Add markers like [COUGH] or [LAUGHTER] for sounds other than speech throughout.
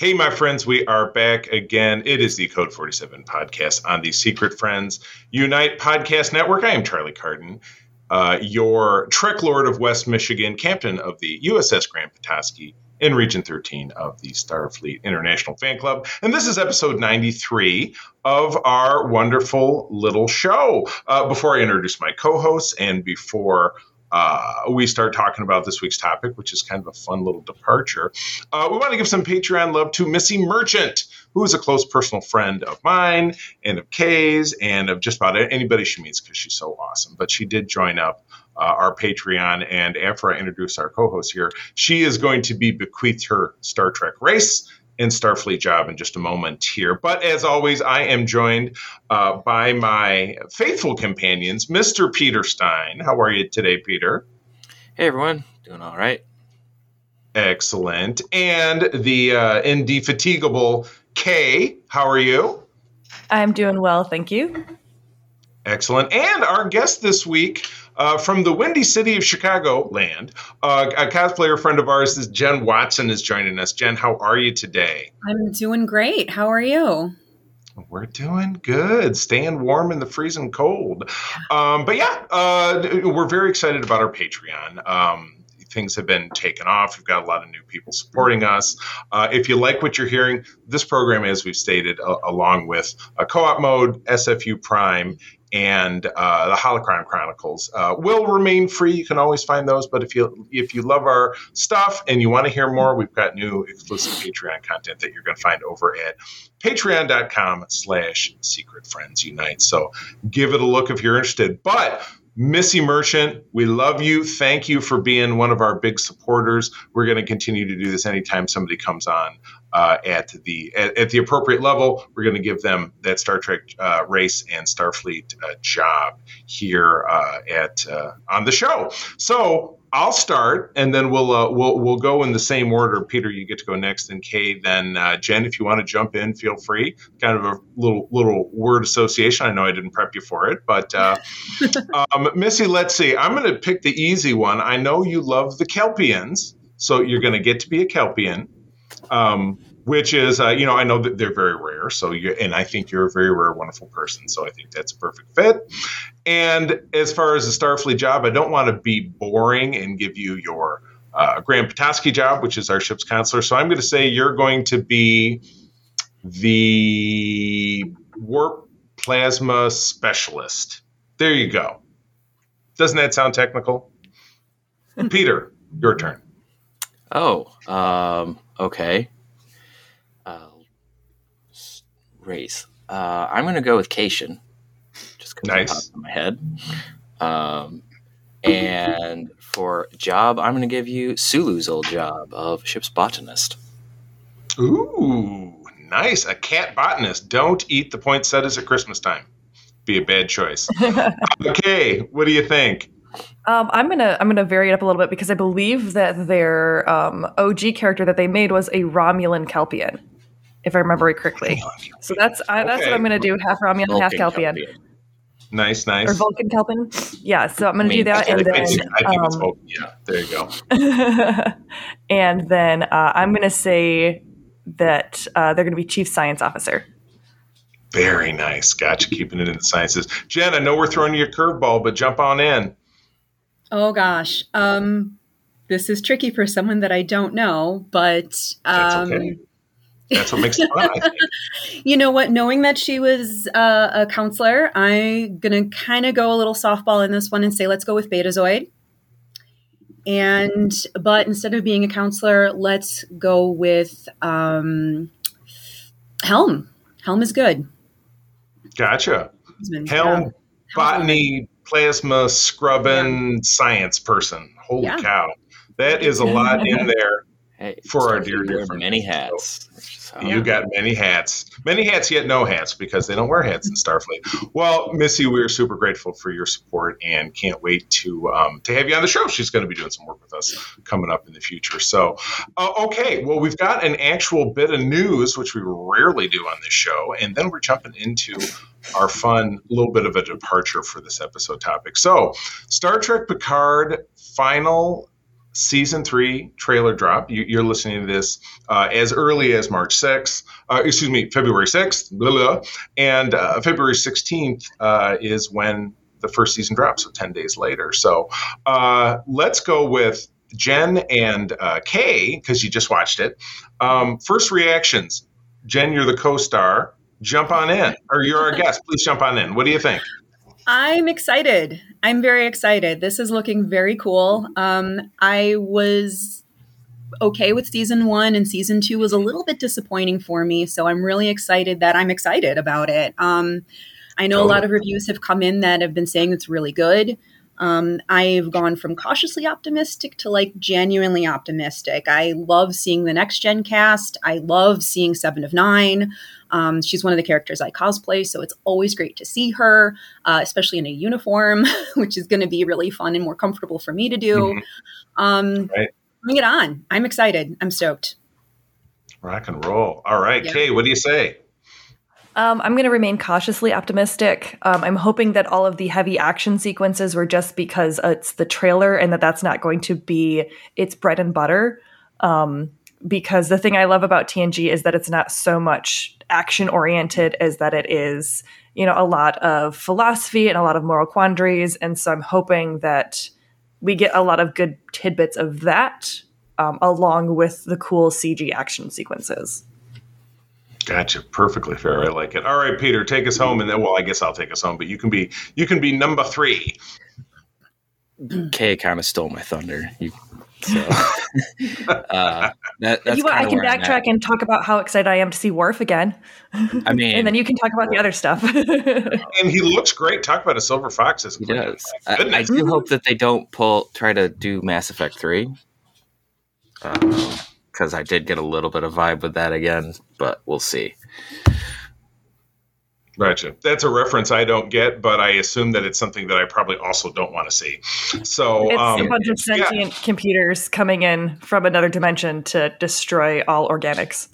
Hey, my friends, we are back again. It is the Code 47 podcast on the Secret Friends Unite podcast network. I am Charlie Carden, uh, your Trek Lord of West Michigan, captain of the USS Grand Petoskey in Region 13 of the Starfleet International Fan Club. And this is episode 93 of our wonderful little show. Uh, before I introduce my co hosts and before uh, we start talking about this week's topic, which is kind of a fun little departure. Uh, we want to give some Patreon love to Missy Merchant, who is a close personal friend of mine and of Kay's and of just about anybody she meets because she's so awesome. But she did join up. Uh, our Patreon, and after I introduce our co-host here, she is going to be bequeathed her Star Trek race and Starfleet job in just a moment here. But as always, I am joined uh, by my faithful companions, Mr. Peter Stein. How are you today, Peter? Hey, everyone. Doing all right. Excellent. And the uh, indefatigable Kay. How are you? I'm doing well, thank you. Excellent. And our guest this week uh, from the windy city of Chicago land, uh, a cosplayer friend of ours is Jen Watson is joining us. Jen, how are you today? I'm doing great. How are you? We're doing good, staying warm in the freezing cold. Um, but yeah, uh, we're very excited about our Patreon. Um, things have been taken off. We've got a lot of new people supporting us. Uh, if you like what you're hearing, this program, as we've stated, along with a co-op mode, SFU Prime, and uh, the Holocron Chronicles uh, will remain free. You can always find those. But if you if you love our stuff and you want to hear more, we've got new exclusive Patreon content that you're going to find over at patreon.com slash secret friends unite. So give it a look if you're interested. But Missy Merchant, we love you. Thank you for being one of our big supporters. We're going to continue to do this anytime somebody comes on uh, at the at, at, the appropriate level. We're going to give them that Star Trek uh, race and Starfleet uh, job here uh, at uh, on the show. So I'll start, and then we'll uh, we'll we'll go in the same order. Peter, you get to go next, and Kay, then uh, Jen. If you want to jump in, feel free. Kind of a little little word association. I know I didn't prep you for it, but uh, [LAUGHS] um, Missy, let's see. I'm going to pick the easy one. I know you love the Kelpiens, so you're going to get to be a Kelpien. Um, which is uh, you know I know that they're very rare. So you and I think you're a very rare, wonderful person. So I think that's a perfect fit. And as far as the Starfleet job, I don't want to be boring and give you your uh, Grand Petoskey job, which is our ship's counselor. So I'm going to say you're going to be the warp plasma specialist. There you go. Doesn't that sound technical? [LAUGHS] Peter, your turn. Oh, um, okay race. Uh, I'm going to go with Caitian, just because nice. in my head. Um, and for job, I'm going to give you Sulu's old job of ship's botanist. Ooh, nice. A cat botanist. Don't eat the poinsettias at Christmas time. Be a bad choice. [LAUGHS] okay, what do you think? Um, I'm gonna I'm gonna vary it up a little bit because I believe that their um, OG character that they made was a Romulan Kelpien if I remember correctly. So that's I, that's okay. what I'm going to do: half Romulan, Vulcan half Kelpien. Kelpien. Nice, nice. Or Vulcan Kelpien. Yeah. So I'm going to do that, and then um, yeah, there you go. [LAUGHS] and then uh, I'm going to say that uh, they're going to be chief science officer. Very nice. Gotcha. Keeping it in the sciences. Jen, I know we're throwing you a curveball, but jump on in. Oh gosh. Um, this is tricky for someone that I don't know, but um, okay. That's what makes it fun. [LAUGHS] you know what? Knowing that she was uh, a counselor, I'm gonna kind of go a little softball in this one and say, let's go with Betazoid. And but instead of being a counselor, let's go with um, Helm. Helm is good. Gotcha. Helm, yeah. botany, plasma, scrubbing, yeah. science person. Holy yeah. cow! That is a lot in [LAUGHS] there Hey, for our dear, dear many hats. So, you got many hats, many hats yet no hats because they don't wear hats in Starfleet. Well, Missy, we are super grateful for your support and can't wait to um, to have you on the show. She's going to be doing some work with us coming up in the future. So, uh, okay, well, we've got an actual bit of news which we rarely do on this show, and then we're jumping into our fun little bit of a departure for this episode topic. So, Star Trek Picard final season three trailer drop. You, are listening to this uh, as early as March 6th, uh, excuse me, February 6th, blah, blah, and uh, February 16th uh, is when the first season drops, so 10 days later. So uh, let's go with Jen and uh, Kay, because you just watched it. Um, first reactions. Jen, you're the co star. Jump on in, or you're our guest. Please jump on in. What do you think? I'm excited. I'm very excited. This is looking very cool. Um, I was okay with season one, and season two was a little bit disappointing for me. So I'm really excited that I'm excited about it. Um, I know a lot of reviews have come in that have been saying it's really good. Um, I've gone from cautiously optimistic to like genuinely optimistic. I love seeing the next gen cast. I love seeing Seven of Nine. Um, she's one of the characters I cosplay, so it's always great to see her, uh, especially in a uniform, [LAUGHS] which is going to be really fun and more comfortable for me to do. Mm-hmm. Um, right. Bring it on. I'm excited. I'm stoked. Rock and roll. All right, yeah. Kay, what do you say? Um, I'm going to remain cautiously optimistic. Um, I'm hoping that all of the heavy action sequences were just because it's the trailer and that that's not going to be its bread and butter. Um, because the thing I love about TNG is that it's not so much action oriented as that it is, you know, a lot of philosophy and a lot of moral quandaries. And so I'm hoping that we get a lot of good tidbits of that um, along with the cool CG action sequences. Gotcha. Perfectly fair. I like it. All right, Peter, take us home, and then well, I guess I'll take us home. But you can be you can be number three. Kay kind of stole my thunder. You, so [LAUGHS] uh, that, that's you want, I can backtrack and talk about how excited I am to see Worf again. [LAUGHS] I mean, and then you can talk about the other stuff. [LAUGHS] and he looks great. Talk about a silver fox. He does. I, I, do hope that they don't pull try to do Mass Effect three. Um, because I did get a little bit of vibe with that again, but we'll see. Gotcha. That's a reference I don't get, but I assume that it's something that I probably also don't want to see. So it's um, a bunch of sentient yeah. computers coming in from another dimension to destroy all organics.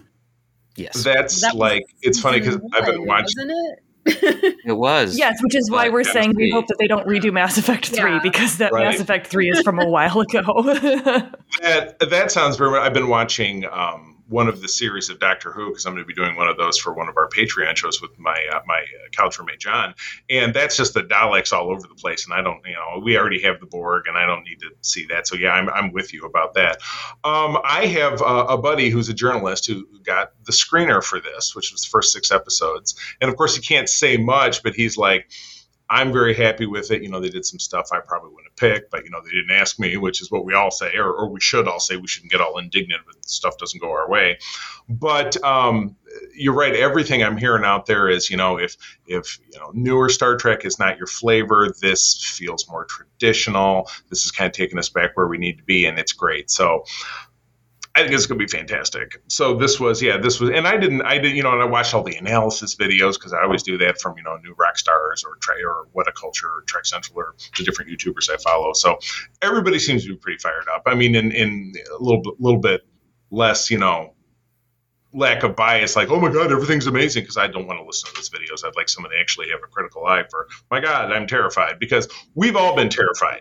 Yes, that's that like it's funny because I've been watching. it? It was. [LAUGHS] Yes, which is why we're saying we hope that they don't redo Mass Effect 3 yeah. because that right. Mass Effect 3 is from a while ago. [LAUGHS] that, that sounds very I've been watching um, one of the series of Doctor Who because I'm going to be doing one of those for one of our Patreon shows with my uh, my uh, couch roommate John, and that's just the Daleks all over the place. And I don't, you know, we already have the Borg, and I don't need to see that. So yeah, I'm, I'm with you about that. Um, I have uh, a buddy who's a journalist who got the screener for this, which was the first six episodes, and of course he can't say much, but he's like I'm very happy with it. You know, they did some stuff I probably wouldn't have picked, but you know, they didn't ask me, which is what we all say, or, or we should all say. We shouldn't get all indignant if stuff doesn't go our way. But um, you're right. Everything I'm hearing out there is, you know, if if you know newer Star Trek is not your flavor, this feels more traditional. This is kind of taking us back where we need to be, and it's great. So I think it's going to be fantastic. So this was, yeah, this was, and I didn't, I did, you know, and I watched all the analysis videos because I always do that from, you know, New Rockstars or Trey or What a Culture or Trek Central or the different YouTubers I follow. So everybody seems to be pretty fired up. I mean, in, in a little, bit, little bit less, you know, lack of bias, like, oh my God, everything's amazing, because I don't want to listen to those videos. I'd like someone to actually have a critical eye for, my God, I'm terrified, because we've all been terrified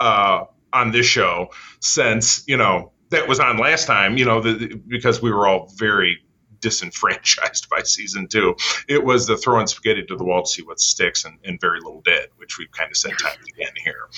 uh, on this show since, you know, that was on last time, you know, the, because we were all very disenfranchised by season two. It was the throwing spaghetti to the wall to see what sticks and, and very little did, which we've kind of said time again here.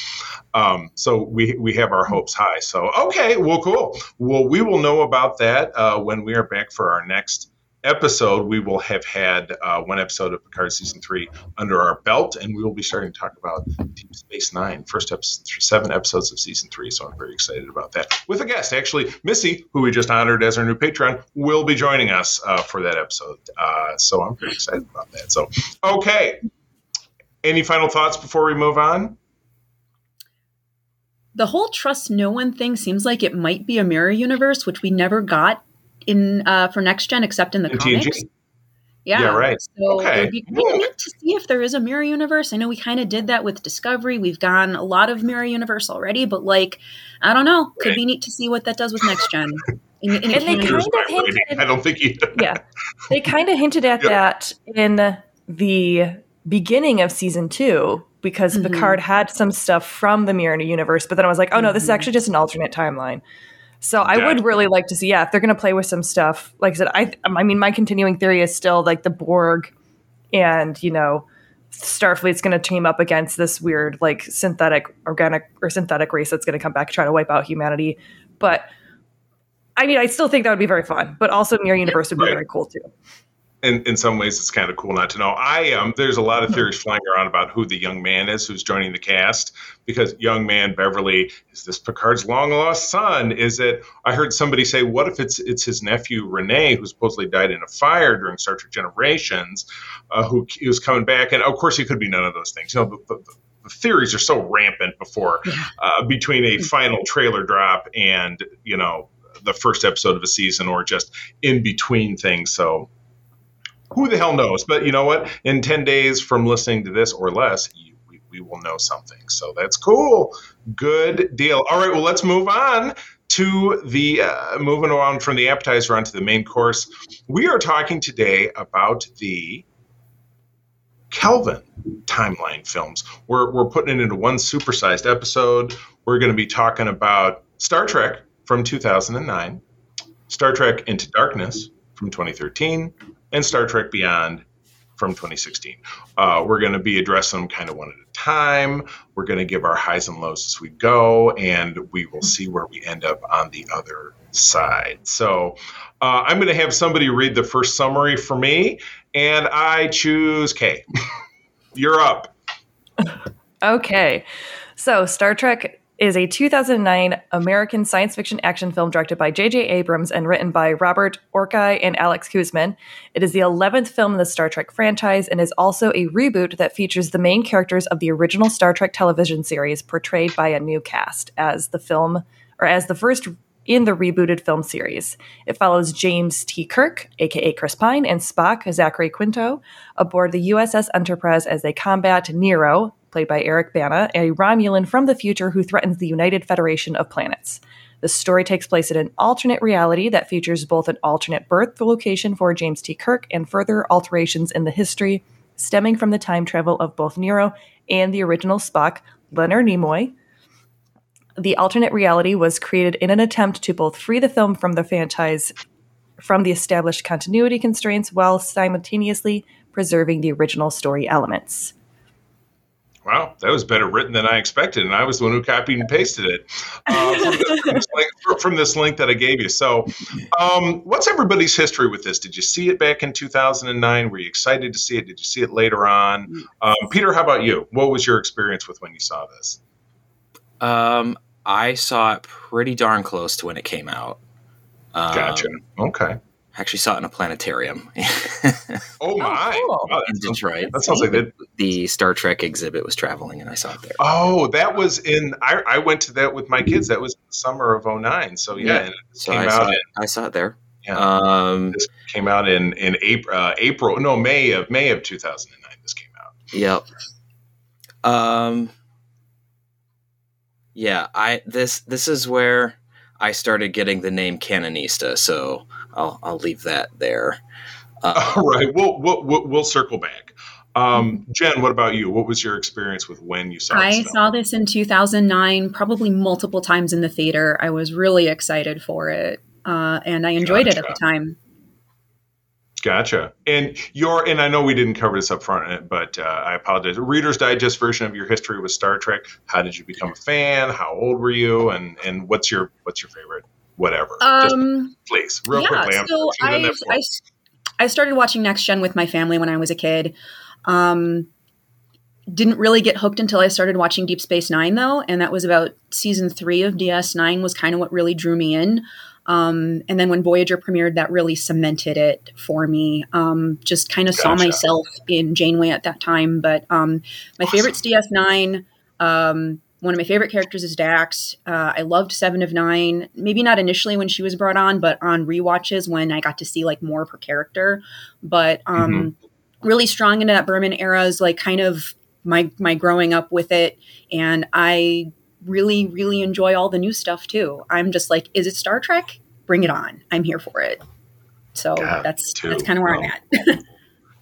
Um, so we we have our hopes high. So okay, well, cool. Well, we will know about that uh, when we are back for our next episode, we will have had uh, one episode of Picard season three under our belt, and we will be starting to talk about Deep Space Nine, first episode, seven episodes of season three. So I'm very excited about that. With a guest, actually, Missy, who we just honored as our new patron, will be joining us uh, for that episode. Uh, so I'm very excited about that. So, okay. Any final thoughts before we move on? the whole trust no one thing seems like it might be a mirror universe, which we never got in uh, for next gen except in the in comics. TNG. Yeah. yeah, right. So okay. it'd be kind of neat to see if there is a mirror universe. I know we kind of did that with Discovery. We've gone a lot of mirror universe already, but like, I don't know. Could right. be neat to see what that does with next gen. In, in and they kind of hinted, I don't think you. yeah, they kind of hinted at [LAUGHS] yeah. that in the beginning of season two because mm-hmm. Picard had some stuff from the mirror universe, but then I was like, oh no, this is mm-hmm. actually just an alternate timeline. So I would really like to see, yeah, if they're going to play with some stuff. Like I said, I, um, I mean, my continuing theory is still like the Borg, and you know, Starfleet's going to team up against this weird like synthetic organic or synthetic race that's going to come back and try to wipe out humanity. But I mean, I still think that would be very fun. But also, Mirror Universe would be right. very cool too in, in some ways it's kind of cool not to know. I um there's a lot of theories flying around about who the young man is who's joining the cast because young man Beverly is this Picard's long lost son? Is it? I heard somebody say, what if it's it's his nephew Rene who supposedly died in a fire during Star Trek Generations, uh, who he was coming back, and of course he could be none of those things. You know, the, the, the theories are so rampant before uh, between a final trailer drop and you know the first episode of a season or just in between things. So who the hell knows? But you know what? In 10 days from listening to this or less, you, we, we will know something. So that's cool. Good deal. All right, well, let's move on to the uh, moving on from the appetizer onto the main course. We are talking today about the Kelvin timeline films. We're, we're putting it into one supersized episode. We're going to be talking about Star Trek from 2009, Star Trek Into Darkness from 2013, and Star Trek Beyond from 2016. Uh, we're going to be addressing them kind of one at a time. We're going to give our highs and lows as we go, and we will see where we end up on the other side. So uh, I'm going to have somebody read the first summary for me, and I choose Kay. [LAUGHS] You're up. Okay. So, Star Trek is a 2009 American science fiction action film directed by J.J. Abrams and written by Robert Orci and Alex Kurtzman. It is the 11th film in the Star Trek franchise and is also a reboot that features the main characters of the original Star Trek television series portrayed by a new cast as the film or as the first in the rebooted film series. It follows James T. Kirk, aka Chris Pine, and Spock, Zachary Quinto, aboard the USS Enterprise as they combat Nero, played by Eric Bana, a Romulan from the future who threatens the United Federation of Planets. The story takes place in an alternate reality that features both an alternate birth location for James T. Kirk and further alterations in the history stemming from the time travel of both Nero and the original Spock, Leonard Nimoy. The alternate reality was created in an attempt to both free the film from the franchise from the established continuity constraints while simultaneously preserving the original story elements. Wow, that was better written than I expected, and I was the one who copied and pasted it uh, from, this, from, this link, from, this link, that I gave you. So, um, what's everybody's history with this? Did you see it back in 2009? Were you excited to see it? Did you see it later on? Um, Peter, how about you? What was your experience with when you saw this? Um, I saw it pretty darn close to when it came out. gotcha. Um, okay actually saw it in a planetarium. [LAUGHS] oh my! Oh, cool. in Detroit. That sounds like the, the Star Trek exhibit was traveling, and I saw it there. Oh, that was in. I, I went to that with my kids. That was the summer of 09. So yeah, yeah. so I saw, it, I saw it there. Yeah, um, this came out in in April, uh, April, no May of May of 2009. This came out. Yep. Um. Yeah, I this this is where I started getting the name Canonista. So I'll I'll leave that there. [LAUGHS] Uh, All right, we'll, we'll we'll circle back. Um, Jen, what about you? What was your experience with when you saw? I saw this in 2009, probably multiple times in the theater. I was really excited for it, uh, and I enjoyed gotcha. it at the time. Gotcha. And your and I know we didn't cover this up front, but uh, I apologize. Reader's Digest version of your history with Star Trek. How did you become a fan? How old were you? And and what's your what's your favorite? Whatever. Um, Just, please, real yeah, quickly. I'm so I, I, I started watching Next Gen with my family when I was a kid. Um, didn't really get hooked until I started watching Deep Space Nine, though, and that was about season three of DS9 was kind of what really drew me in. Um, and then when Voyager premiered, that really cemented it for me. Um, just kind of gotcha. saw myself in Janeway at that time. But um, my awesome. favorite's DS9. One of my favorite characters is Dax. Uh, I loved Seven of Nine. Maybe not initially when she was brought on, but on re-watches when I got to see like more of her character. But um, mm-hmm. really strong into that Berman era is like kind of my my growing up with it, and I really really enjoy all the new stuff too. I'm just like, is it Star Trek? Bring it on! I'm here for it. So God, that's that's kind of where I'm at. [LAUGHS]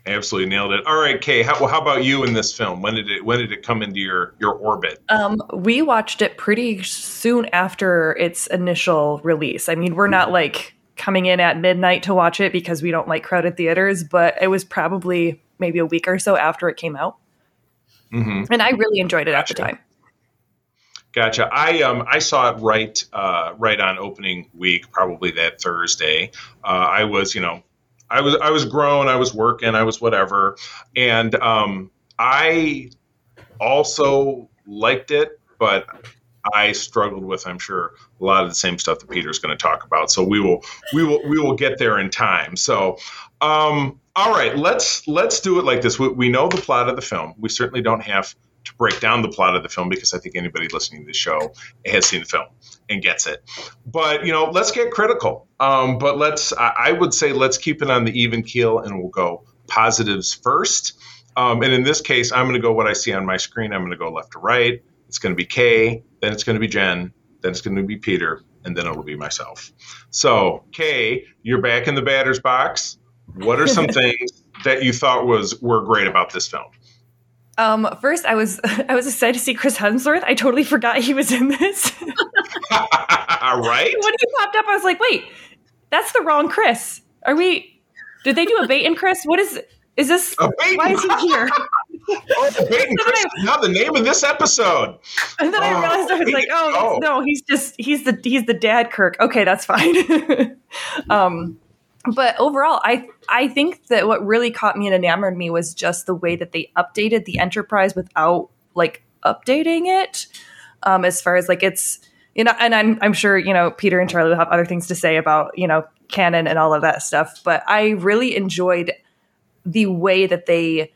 Absolutely nailed it. All right, Kay. How, how about you in this film? When did it when did it come into your your orbit? Um, we watched it pretty soon after its initial release. I mean, we're not like coming in at midnight to watch it because we don't like crowded theaters, but it was probably maybe a week or so after it came out, mm-hmm. and I really enjoyed it gotcha. at the time. Gotcha. I um I saw it right uh, right on opening week, probably that Thursday. Uh, I was you know I was I was grown, I was working, I was whatever, and um, I also liked it, but I struggled with, I'm sure, a lot of the same stuff that Peter's going to talk about. So we will we will we will get there in time. So. Um, all right, let's let's do it like this. We, we know the plot of the film. We certainly don't have to break down the plot of the film because I think anybody listening to the show has seen the film and gets it. But you know, let's get critical. Um, but let's I would say let's keep it on the even keel and we'll go positives first. Um, and in this case, I'm going to go what I see on my screen. I'm going to go left to right. It's going to be Kay, then it's going to be Jen, then it's going to be Peter, and then it'll be myself. So, Kay, you're back in the batter's box. What are some [LAUGHS] things that you thought was were great about this film? Um, first, I was [LAUGHS] I was excited to see Chris Hemsworth. I totally forgot he was in this. [LAUGHS] right? When he popped up, I was like, "Wait, that's the wrong Chris. Are we? Did they do a bait and Chris? What is is this? Why is he here?" [LAUGHS] oh, bait and Chris is now the name of this episode. And then I oh, realized I was like, "Oh, oh, no, he's just he's the he's the dad Kirk. Okay, that's fine." um, but overall i i think that what really caught me and enamored me was just the way that they updated the enterprise without like updating it um as far as like it's you know and i'm i'm sure you know peter and charlie will have other things to say about you know canon and all of that stuff but i really enjoyed the way that they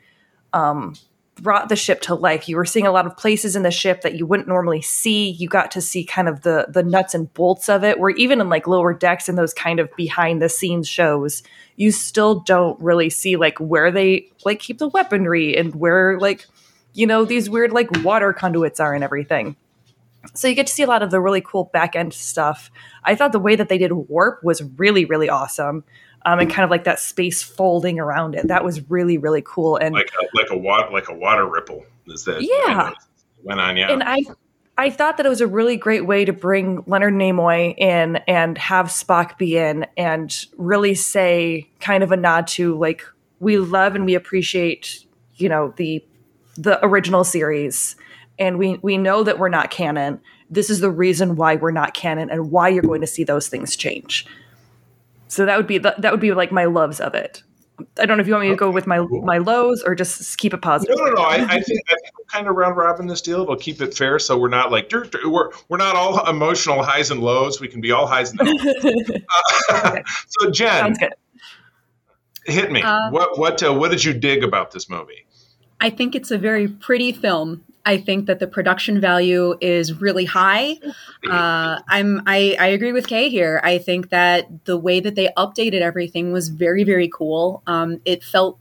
um brought the ship to life. You were seeing a lot of places in the ship that you wouldn't normally see. You got to see kind of the the nuts and bolts of it. Where even in like lower decks and those kind of behind the scenes shows, you still don't really see like where they like keep the weaponry and where like you know these weird like water conduits are and everything. So you get to see a lot of the really cool back end stuff. I thought the way that they did warp was really really awesome um, and kind of like that space folding around it. That was really really cool and like a, like a water like a water ripple is that yeah. went on yeah. And I I thought that it was a really great way to bring Leonard Nimoy in and have Spock be in and really say kind of a nod to like we love and we appreciate you know the the original series and we we know that we're not canon. This is the reason why we're not canon and why you're going to see those things change so that would be the, that would be like my loves of it. I don't know if you want me to go with my my lows or just keep it positive. No, no, no. I, I, think I think we'll kind of round robin this deal. We'll keep it fair, so we're not like we're we're not all emotional highs and lows. We can be all highs and lows. [LAUGHS] uh, [LAUGHS] so Jen, Sounds good. hit me. Uh, what what uh, what did you dig about this movie? I think it's a very pretty film. I think that the production value is really high. Uh, I'm I, I agree with Kay here. I think that the way that they updated everything was very very cool. Um, it felt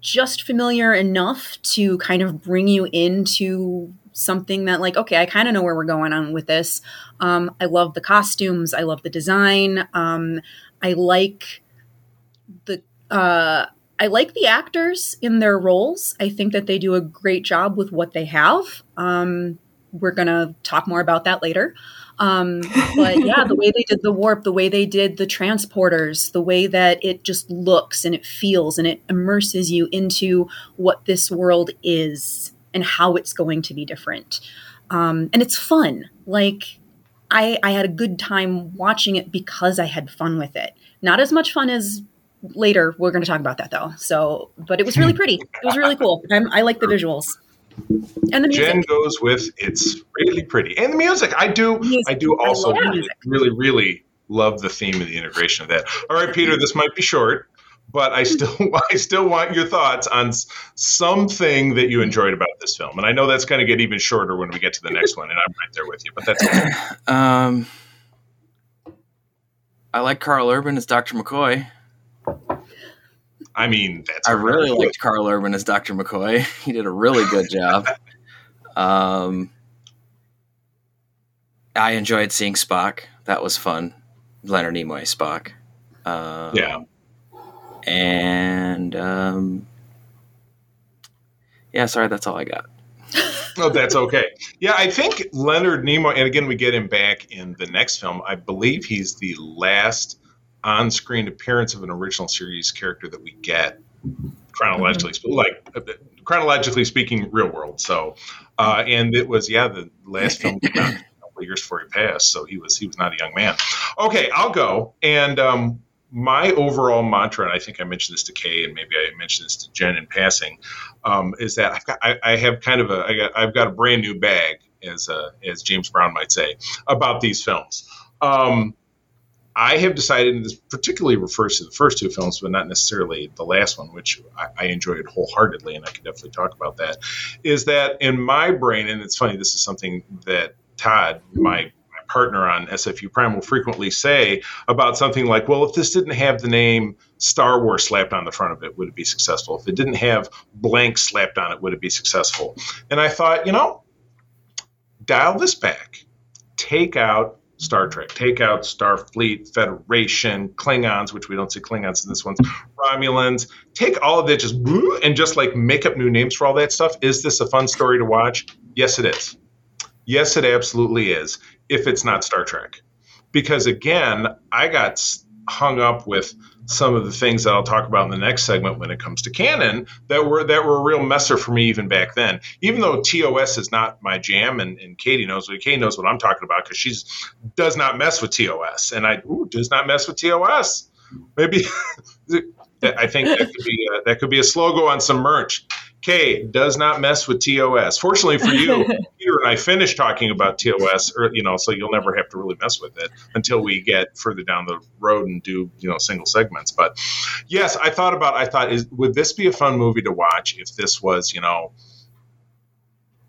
just familiar enough to kind of bring you into something that like okay i kind of know where we're going on with this um, i love the costumes i love the design um, i like the uh, I like the actors in their roles. I think that they do a great job with what they have. Um, we're going to talk more about that later. Um, but [LAUGHS] yeah, the way they did the warp, the way they did the transporters, the way that it just looks and it feels and it immerses you into what this world is and how it's going to be different. Um, and it's fun. Like, I, I had a good time watching it because I had fun with it. Not as much fun as later we're going to talk about that though. So, but it was really pretty. It was really cool. I'm, i like the visuals. And the music. Jen goes with it's really pretty, and the music. I do. Music. I do also I really, really, really love the theme and the integration of that. All right, Peter. This might be short, but I still [LAUGHS] I still want your thoughts on something that you enjoyed about this film. And I know that's going to get even shorter when we get to the next one, and I'm right there with you. But that's okay. [CLEARS THROAT] um, I like Karl Urban as Dr. McCoy. I mean, I really liked Karl Urban as Dr. McCoy. [LAUGHS] He did a really good [LAUGHS] job. um, I enjoyed seeing Spock. That was fun. Leonard Nimoy Spock. Um, yeah. And um, yeah, sorry, that's all I got. oh, that's okay. Yeah, I think Leonard Nimoy, and again, we get him back in the next film. I believe he's the last on-screen appearance of an original series character that we get chronologically, mm-hmm. like chronologically speaking, real world. So, uh, and it was yeah, the last film came out a couple years before he passed, so he was he was not a young man. Okay, I'll go and. Um, my overall mantra, and I think I mentioned this to Kay, and maybe I mentioned this to Jen in passing, um, is that I've got, I, I, have kind of a, I got, I've got a brand new bag, as uh, as James Brown might say, about these films. Um, I have decided, and this particularly refers to the first two films, but not necessarily the last one, which I, I enjoyed wholeheartedly, and I can definitely talk about that. Is that in my brain, and it's funny, this is something that Todd, my partner on SFU Prime will frequently say about something like, well, if this didn't have the name Star Wars slapped on the front of it, would it be successful? If it didn't have blank slapped on it, would it be successful? And I thought, you know, dial this back. Take out Star Trek, take out Starfleet, Federation, Klingons, which we don't see Klingons in this one, Romulans. Take all of it, just and just like make up new names for all that stuff. Is this a fun story to watch? Yes, it is. Yes, it absolutely is if it's not Star Trek. Because again, I got hung up with some of the things that I'll talk about in the next segment when it comes to canon that were that were a real messer for me even back then. Even though TOS is not my jam, and, and Katie knows what Katie knows what I'm talking about because she's does not mess with TOS, and I ooh, does not mess with TOS. Maybe [LAUGHS] I think that could be a, that could be a slogan on some merch. K does not mess with TOS. Fortunately for you, [LAUGHS] And I finished talking about TOS, or you know, so you'll never have to really mess with it until we get further down the road and do you know single segments. But yes, I thought about. I thought, is would this be a fun movie to watch if this was you know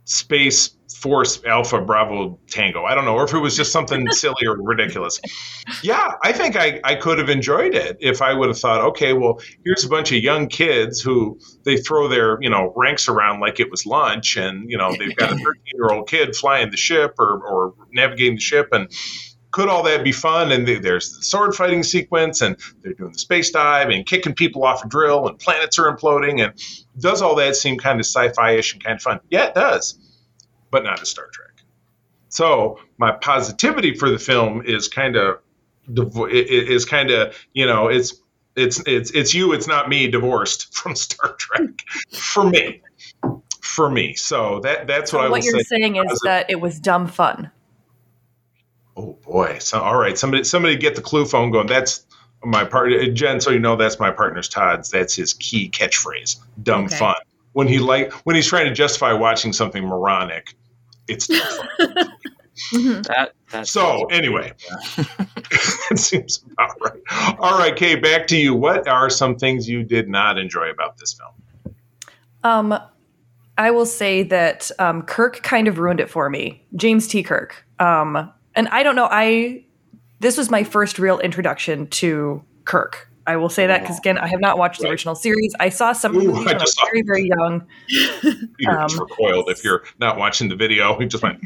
space force alpha bravo tango i don't know or if it was just something [LAUGHS] silly or ridiculous yeah i think I, I could have enjoyed it if i would have thought okay well here's a bunch of young kids who they throw their you know ranks around like it was lunch and you know they've got a [LAUGHS] 13 year old kid flying the ship or, or navigating the ship and could all that be fun? And there's the sword fighting sequence, and they're doing the space dive and kicking people off a drill, and planets are imploding. And does all that seem kind of sci fi ish and kind of fun? Yeah, it does but not a Star Trek. So my positivity for the film is kind of is kind of you know it's it's it's it's you it's not me divorced [LAUGHS] from Star Trek for me for me. So that that's what so I what you're say saying is that it was dumb fun. Oh boy! So all right, somebody somebody get the clue phone going. That's my part, Jen. So you know that's my partner's Todd's. That's his key catchphrase. Dumb okay. fun. When he like when he's trying to justify watching something moronic, it's [LAUGHS] mm-hmm. that, so anyway. [LAUGHS] It seems about right. All right kay back to you. What are some things you did not enjoy about this film? Um i will say that um, kirk kind of ruined it for me. James t. Kirk. Um and i don't know i this was my first real introduction to kirk I will say that because again, I have not watched right. the original series. I saw some Ooh, movies when I was very, very young. [LAUGHS] You're um, recoiled if you're not watching the video. [LAUGHS] He just went.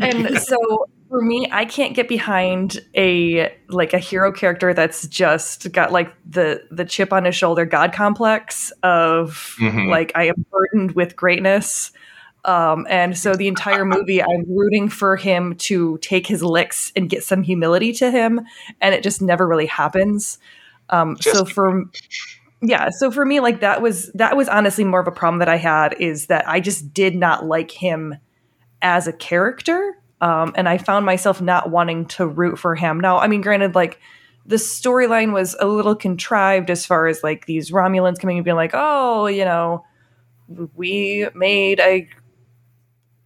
and [LAUGHS] so for me, I can't get behind a like a hero character that's just got like the the chip on his shoulder god complex of mm-hmm. like I am burdened with greatness. Um, and so the entire movie, I'm rooting for him to take his licks and get some humility to him, and it just never really happens. Um, so for yeah, so for me, like that was that was honestly more of a problem that I had is that I just did not like him as a character, um, and I found myself not wanting to root for him. Now, I mean, granted, like the storyline was a little contrived as far as like these Romulans coming and being like, oh, you know, we made a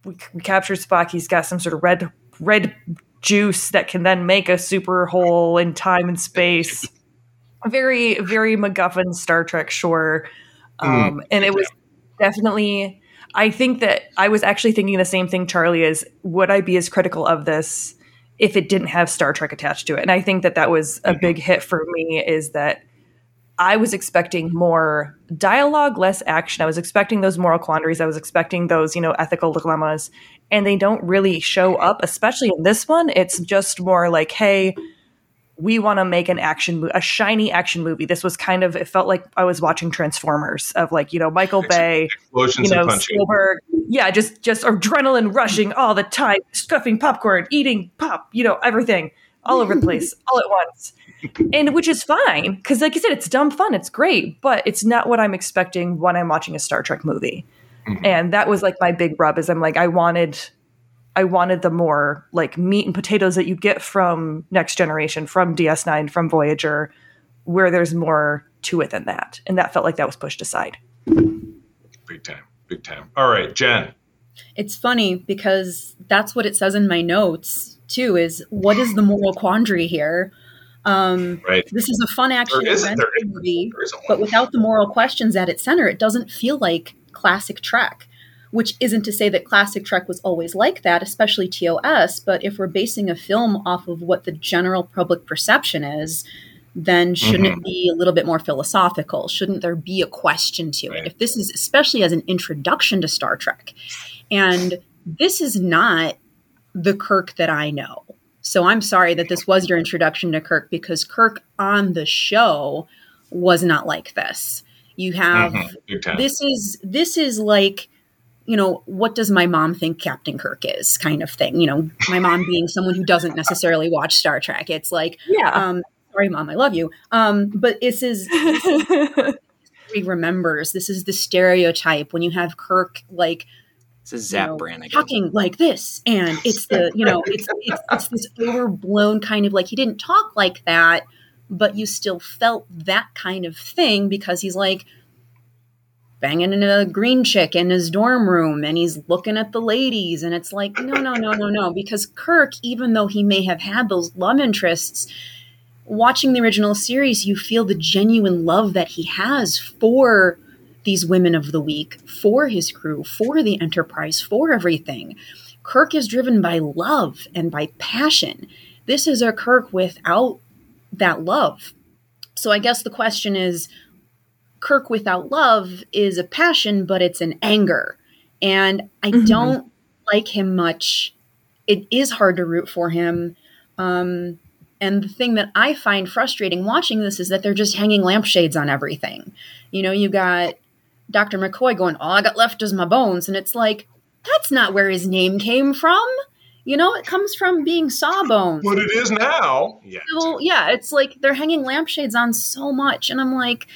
we, we captured Spock. He's got some sort of red red juice that can then make a super hole in time and space very very MacGuffin Star Trek, sure. Um, mm. And it was definitely. I think that I was actually thinking the same thing, Charlie. Is would I be as critical of this if it didn't have Star Trek attached to it? And I think that that was a mm-hmm. big hit for me. Is that I was expecting more dialogue, less action. I was expecting those moral quandaries. I was expecting those, you know, ethical dilemmas, and they don't really show up. Especially in this one, it's just more like, hey we want to make an action, mo- a shiny action movie. This was kind of, it felt like I was watching Transformers of like, you know, Michael Bay, you know, Spielberg. Yeah, just, just adrenaline rushing all the time, stuffing popcorn, eating pop, you know, everything all over the place, [LAUGHS] all at once. And which is fine because, like I said, it's dumb fun. It's great, but it's not what I'm expecting when I'm watching a Star Trek movie. Mm-hmm. And that was like my big rub is I'm like, I wanted I wanted the more like meat and potatoes that you get from Next Generation, from DS9, from Voyager, where there's more to it than that. And that felt like that was pushed aside. Big time. Big time. All right, Jen. It's funny because that's what it says in my notes too is what is the moral quandary here? Um, right. This is a fun action movie, but without the moral questions at its center, it doesn't feel like classic Trek which isn't to say that classic Trek was always like that, especially TOS, but if we're basing a film off of what the general public perception is, then shouldn't mm-hmm. it be a little bit more philosophical? Shouldn't there be a question to it? If this is especially as an introduction to Star Trek, and this is not the Kirk that I know. So I'm sorry that this was your introduction to Kirk because Kirk on the show was not like this. You have mm-hmm. this is this is like you know, what does my mom think Captain Kirk is kind of thing. You know, my mom being someone who doesn't necessarily watch Star Trek. It's like, yeah, um, sorry, mom, I love you. Um, but this is, [LAUGHS] he remembers. This is the stereotype when you have Kirk like it's a Zapp you know, Brannigan talking like this, and it's the you know it's, it's it's this overblown kind of like he didn't talk like that, but you still felt that kind of thing because he's like banging in a green chick in his dorm room and he's looking at the ladies and it's like no no no no no because kirk even though he may have had those love interests watching the original series you feel the genuine love that he has for these women of the week for his crew for the enterprise for everything. Kirk is driven by love and by passion. This is a kirk without that love. So i guess the question is Kirk without love is a passion, but it's an anger. And I mm-hmm. don't like him much. It is hard to root for him. Um, and the thing that I find frustrating watching this is that they're just hanging lampshades on everything. You know, you got Dr. McCoy going, All I got left is my bones. And it's like, that's not where his name came from. You know, it comes from being sawbones. But it is now. Yeah. Well, yeah, it's like they're hanging lampshades on so much. And I'm like,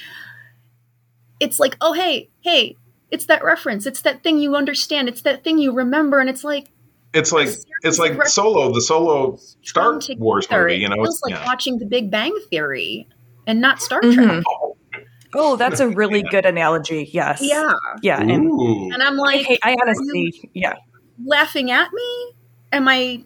it's like, oh, hey, hey, it's that reference. It's that thing you understand. It's that thing you remember. And it's like, it's like it's like Solo, the Solo Star Wars movie. You know, it feels like yeah. watching The Big Bang Theory and not Star Trek. Mm-hmm. Oh, that's a really good analogy. Yes. Yeah. Yeah. And, and I'm like, hey, I honestly, yeah, laughing at me. Am I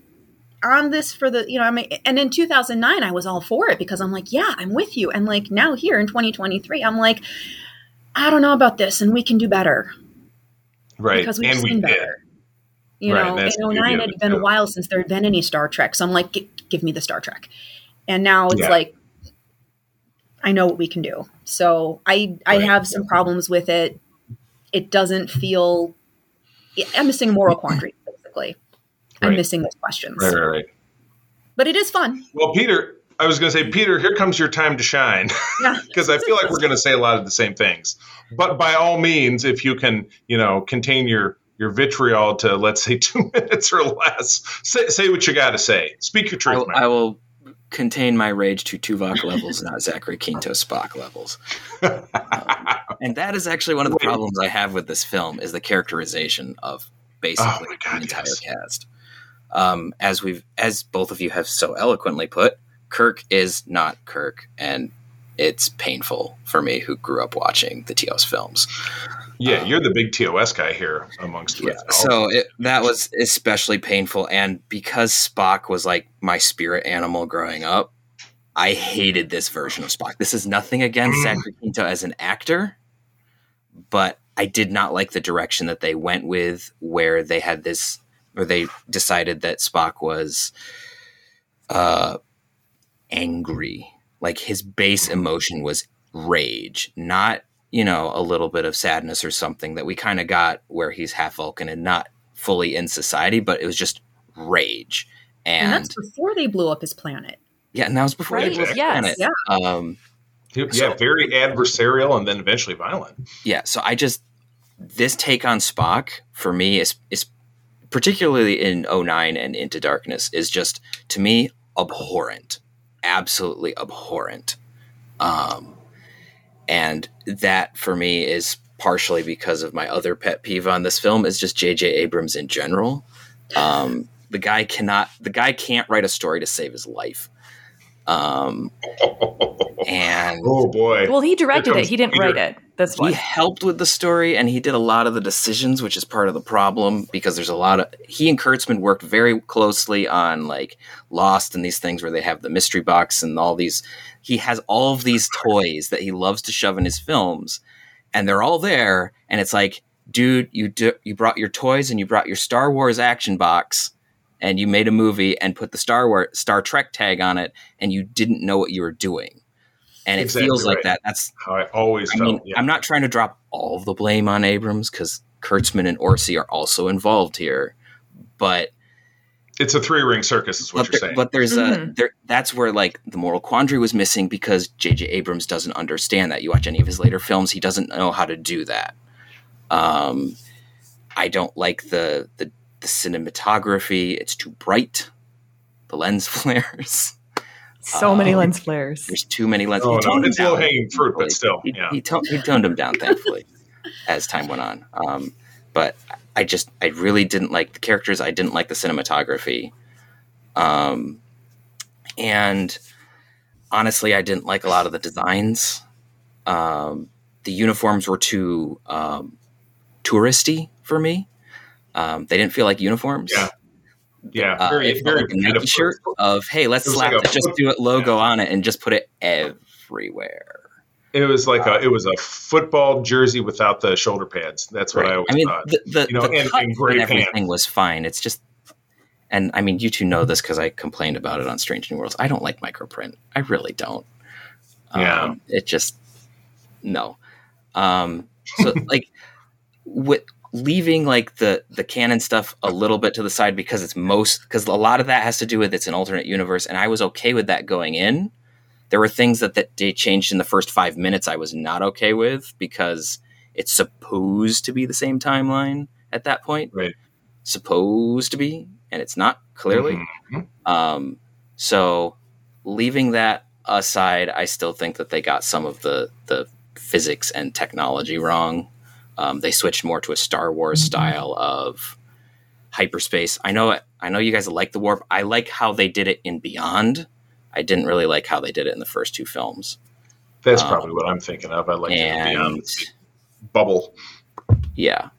on this for the you know? I mean, and in 2009, I was all for it because I'm like, yeah, I'm with you. And like now here in 2023, I'm like I don't know about this, and we can do better. Right. Because we've and seen we better. Did. You right, know, in 09, it had been a while since there had been any Star Trek. So I'm like, give me the Star Trek. And now it's yeah. like, I know what we can do. So I I right. have some problems with it. It doesn't feel. I'm missing moral quandary. Basically, right. I'm missing those questions. Right, right, right. But it is fun. Well, Peter, I was going to say, Peter, here comes your time to shine, because [LAUGHS] I feel like we're going to say a lot of the same things. But by all means, if you can, you know, contain your your vitriol to let's say [LAUGHS] two minutes or less, say, say what you got to say. Speak your truth. I, I, will contain my rage to Tuvok levels, not Zachary Quinto Spock levels. um, [LAUGHS] and that is actually one of the problems I have with this film is the characterization of basically oh God, the entire yes. cast. Um, as we've, as both of you have so eloquently put, Kirk is not Kirk, and it's painful for me who grew up watching the TOS films. Yeah, um, you're the big TOS guy here amongst yeah. So it, that was especially painful, and because Spock was like my spirit animal growing up, I hated this version of Spock. This is nothing against. [CLEARS THROAT] Zachary Quinto as an actor, but I did not like the direction that they went with, where they had this, where they decided that Spock was uh, angry. Like his base emotion was rage, not you know a little bit of sadness or something that we kind of got where he's half Vulcan and not fully in society, but it was just rage. And, And, that's before they blew up his planet. yeah, and that was before Right, they blew up the yes. planet. Yeah. Um, Yeah, So- very adversarial and then eventually violent. yeah so i just this take on spock for me is is particularly in 09 and into darkness is just to me abhorrent absolutely abhorrent. Um and that for me is partially because of my other pet peeve on this film is just jj abrams in general. Um the guy cannot the guy can't write a story to save his life um and [LAUGHS] oh boy. Well, he directed it. He didn't Peter. write it. That's why he helped with the story and he did a lot of the decisions which is part of the problem because there's a lot of he and kurtzman worked very closely on like lost and these things where they have the mystery box and all these he has all of these toys that he loves to shove in his films and they're all there and it's like dude you do, you brought your toys and you brought your star wars action box and you made a movie and put the star wars star trek tag on it and you didn't know what you were doing and it Exactly feels like that that's How I always I felt. mean, yeah. I'm not trying to drop all of the blame on Abrams because Kurtzman and Orci are also involved here, but it's a three ring circus, is what but, you're there- saying. but there's a Mhm. there that's where like the moral quandary was missing because J.J. Abrams doesn't understand that. You watch any of his later films, he doesn't know how to do that. Um, I don't like the the, the cinematography; it's too bright. The lens [LAUGHS] flares. So many Um, lens flares. There's too many lenses. Oh, He no, toned them it's down, low hanging fruit, but thankfully. still, he, yeah. he, toned, he toned them down thankfully [LAUGHS] as time went on. Um, but I just I really didn't like the characters. I didn't like the cinematography, um, and honestly, I didn't like a lot of the designs. Um, the uniforms were too um, touristy for me. Um, they didn't feel like uniforms. Yeah. yeah, Uh, very, felt very like a Nike shirt of hey, let's slap like a the just do it logo on it and just put it everywhere. It was like a it was a football jersey without the shoulder pads. That's what I Right. always I mean, thought. the the, You know, the and- cut and and everything pants. was fine. It's just, and I mean, you two know this because I complained about it on Strange New Worlds. I don't like microprint. I really don't. Yeah. Um, it just no. Um, so [LAUGHS] like with leaving like the the canon stuff a little bit to the side because it's most because a lot of that has to do with it's an alternate universe, and I was okay with that going in. There were things that, that they changed in the first five minutes I was not okay with because it's supposed to be the same timeline at that point. Right. Supposed to be, and it's not clearly. Mhm. Um, so leaving that aside, I still think that they got some of the the physics and technology wrong. Um, they switched more to a Star Wars Mm-hmm. style of hyperspace. I know I know you guys like the warp. I like how they did it in Beyond. I didn't really like how they did it in the first two films. That's Um, probably what I'm thinking of. I like it beyond bubble. yeah,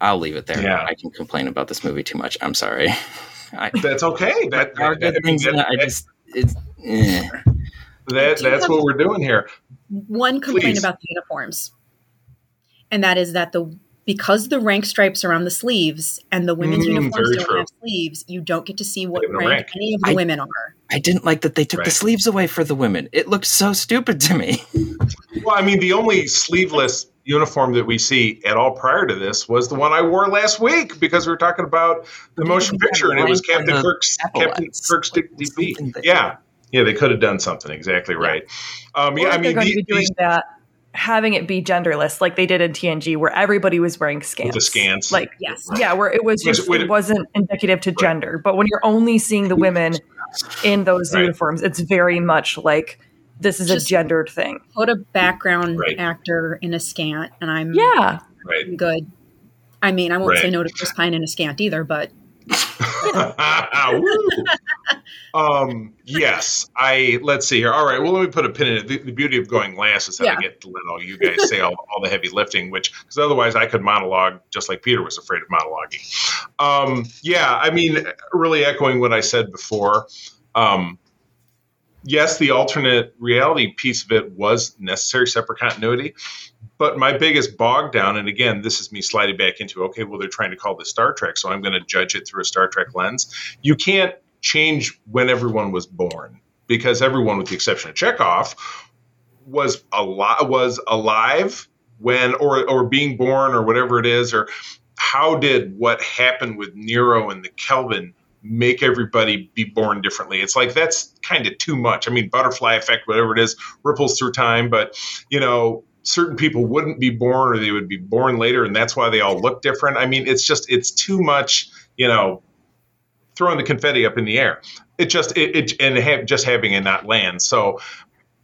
I'll leave it there. Yeah. I can complain about this movie too much. I'm sorry. [LAUGHS] I, That's okay. That, there are that, good things in it. I just it's eh. that- that's what we're doing here. One complaint Please. about the uniforms, and that is that the because the rank stripes are on the sleeves and the women's Mm, uniforms don't true. have sleeves, you don't get to see what They have no rank, rank. any of the I- women are. I didn't like that they took the sleeves away for the women. It looked so stupid to me. [LAUGHS] Well, I mean, the only sleeveless uniform that we see at all prior to this was the one I wore last week because we were talking about the motion picture, and it was Captain Kirk's Captain. Kirk's Like, DP. Yeah, yeah, they could have done something exactly right. Um, yeah, if I they're mean, going the- to be doing these- that, having it be genderless, like they did in TNG, where everybody was wearing skants. the skants. Like, Yes. yeah, where it was just it wasn't indicative to gender. But when you're only seeing the women in those Right. uniforms, it's very much like this is Just- a gendered thing. Put a background Right. actor in a skant, and I'm Yeah, right. good. I mean, I won't say no to Chris Pine in a skant either, but Woo. [LAUGHS] um, yes, I. Let's see here. All right. Well, let me put a pin in it. The, the beauty of going last is that I get to let all you guys say all, all the heavy lifting, which because otherwise I could monologue just like Peter was afraid of monologuing. Um, yeah, I mean, really echoing what I said before. Um, yes, the alternate reality piece of it was necessary separate continuity. But my biggest bog down, and again, this is me sliding back into okay, well, they're trying to call this Star Trek, so I'm going to judge it through a Star Trek lens. You can't change when everyone was born because everyone, with the exception of Chekhov, was alive was alive when or or being born or whatever it is or how did what happened with Nero and the Kelvin make everybody be born differently. It's like that's kind of too much. I mean, butterfly effect, whatever it is, ripples through time, but you know, certain people wouldn't be born or they would be born later and that's why they all look different. I mean, it's just it's too much, you know, throwing the confetti up in the air. It just it, it and have, just having it not land. So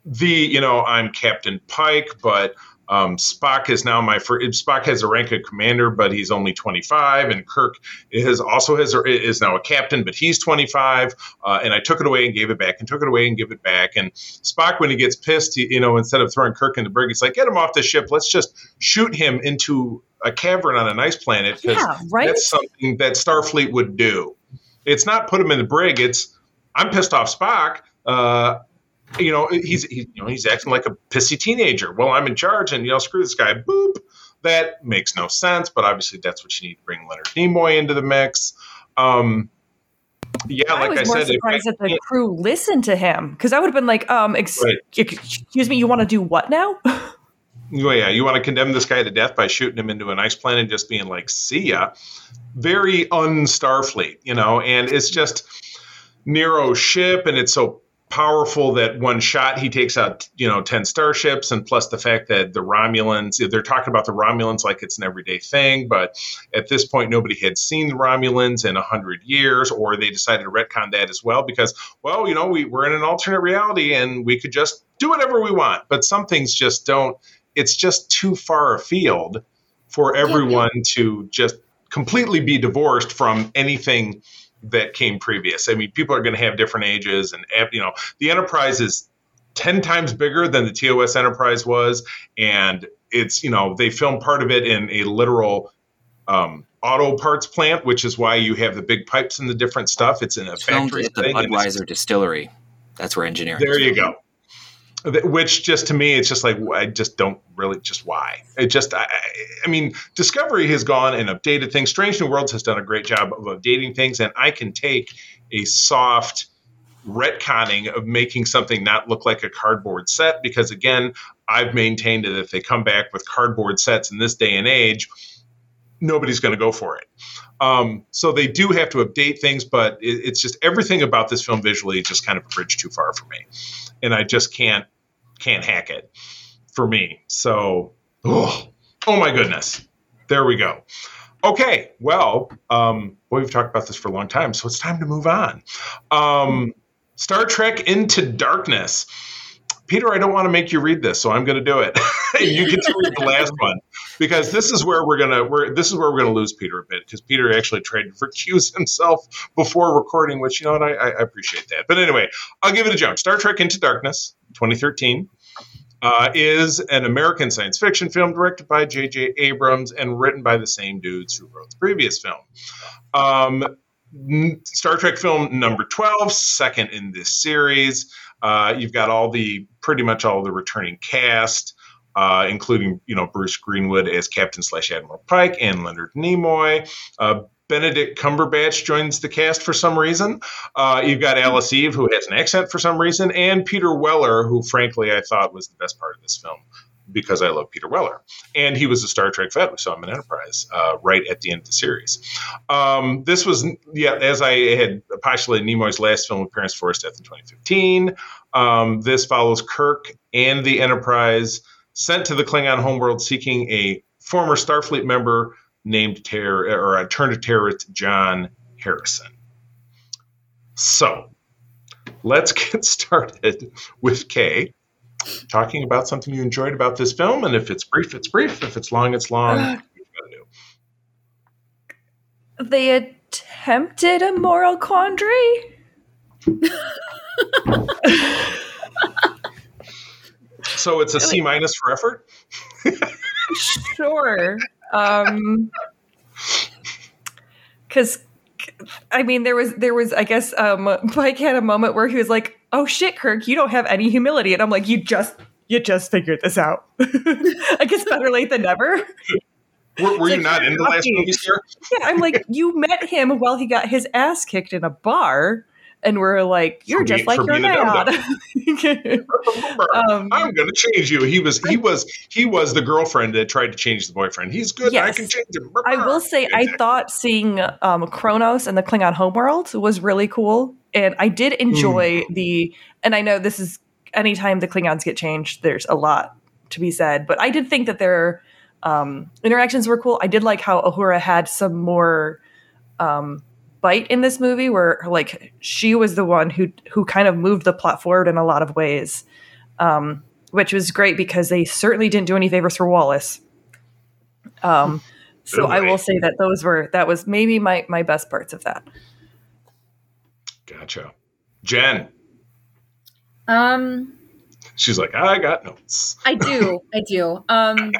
the, you know, I'm Captain Pike, but um, Spock is now my first. Spock has a rank of commander, but he's only 25, and Kirk is also has is now a captain, but he's 25. Uh, and I took it away and gave it back, and took it away and give it back. And Spock, when he gets pissed, he, you know, instead of throwing Kirk in the brig, he's like, "Get him off the ship. Let's just shoot him into a cavern on a nice planet yeah, right? that's something that Starfleet would do. It's not put him in the brig. It's I'm pissed off Spock. Uh, you know, he's he, you know he's acting like a pissy teenager. Well, I'm in charge, and you know, screw this guy. Boop. That makes no sense, but obviously that's what you need to bring Leonard Nimoy into the mix. Um, yeah, I like was I more said, surprised that the crew listened to him because I would have been like, um, ex- right. excuse me, you want to do what now? [LAUGHS] well, yeah, you want to condemn this guy to death by shooting him into an ice planet and just being like, see ya. Very un Starfleet, you know, and it's just Nero's ship, and it's so powerful that one shot he takes out you know 10 starships and plus the fact that the romulans they're talking about the romulans like it's an everyday thing but at this point nobody had seen the romulans in 100 years or they decided to retcon that as well because well you know we, we're in an alternate reality and we could just do whatever we want but some things just don't it's just too far afield for everyone yeah. to just completely be divorced from anything that came previous. I mean, people are going to have different ages, and you know, the enterprise is ten times bigger than the TOS Enterprise was, and it's you know they filmed part of it in a literal um, auto parts plant, which is why you have the big pipes and the different stuff. It's in a it's factory. At the Budweiser distillery. That's where engineering. There you go which just to me it's just like i just don't really just why? It just I, I mean discovery has gone and updated things. Strange new worlds has done a great job of updating things and i can take a soft retconning of making something not look like a cardboard set because again i've maintained that if they come back with cardboard sets in this day and age nobody's going to go for it. Um, so they do have to update things but it, it's just everything about this film visually just kind of a bridge too far for me. And I just can't can't hack it for me. So, oh, oh my goodness, there we go. Okay, well, um, we've talked about this for a long time, so it's time to move on. Um, Star Trek Into Darkness. Peter, I don't want to make you read this, so I'm going to do it. [LAUGHS] you get to read the last [LAUGHS] one because this is where we're gonna we're this is where we're gonna lose Peter a bit because Peter actually tried to recuse himself before recording, which you know what I, I appreciate that. But anyway, I'll give it a jump. Star Trek Into Darkness, 2013. Uh, is an American science fiction film directed by J.J. Abrams and written by the same dudes who wrote the previous film. Um, Star Trek film number 12, second in this series. Uh, you've got all the pretty much all the returning cast, uh, including you know Bruce Greenwood as Captain slash Admiral Pike and Leonard Nimoy. Uh, Benedict Cumberbatch joins the cast for some reason. Uh, you've got Alice Eve, who has an accent for some reason, and Peter Weller, who frankly I thought was the best part of this film because I love Peter Weller. And he was a Star Trek vet. We saw him in Enterprise uh, right at the end of the series. Um, this was, yeah, as I had postulated, Nimoy's last film appearance for his death in 2015. Um, this follows Kirk and the Enterprise sent to the Klingon homeworld seeking a former Starfleet member named terror or a turned terrorist John Harrison. So let's [LAUGHS] get started with Kay talking about something you enjoyed about this film. And if it's brief, it's brief. If it's long, it's long. They attempted a moral quandary. [LAUGHS] so it's a C minus for effort. sure. Um, because I mean, there was there was I guess um, [LAUGHS] Mike had a moment where he was like, "Oh shit, Kirk, you don't have any humility," and I'm like, "You just you just figured this out. [LAUGHS] I guess better late than never." Were, were you like, not in the last movie, sir? Yeah, I'm like, you met him while he got his ass kicked in a bar and we're like, "You're just like your dad." [LAUGHS] um, I'm going to change you. He was he was he was the girlfriend that tried to change the boyfriend. He's good. Yes. I can change him. I will say, exactly. I thought seeing um, Kronos and the Klingon homeworld was really cool, and I did enjoy mm. the. And I know this is anytime the Klingons get changed, there's a lot to be said, but I did think that their um, interactions were cool. I did like how Uhura had some more. Um, bite in this movie where like she was the one who who kind of moved the plot forward in a lot of ways um, which was great because they certainly didn't do any favors for wallace. Um, so i will say that those were that was maybe my my best parts of that. Gotcha. Jen? Um she's like i got notes. I do. [LAUGHS] I do. Um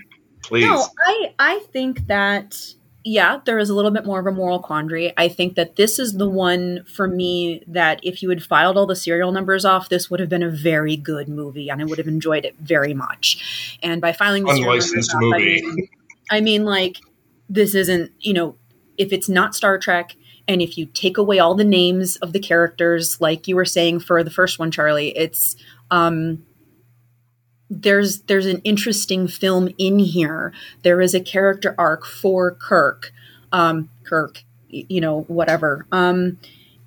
please. No i i think that yeah, there is a little bit more of a moral quandary. I think that this is the one for me that if you had filed all the serial numbers off, this would have been a very good movie and I would have enjoyed it very much. And by filing the unlicensed off, movie, I mean, I mean, like, this isn't, you know, if it's not Star Trek and if you take away all the names of the characters, like you were saying for the first one, Charlie, it's, um, there's there's an interesting film in here. There is a character arc for Kirk, um, Kirk, you know, whatever. Um,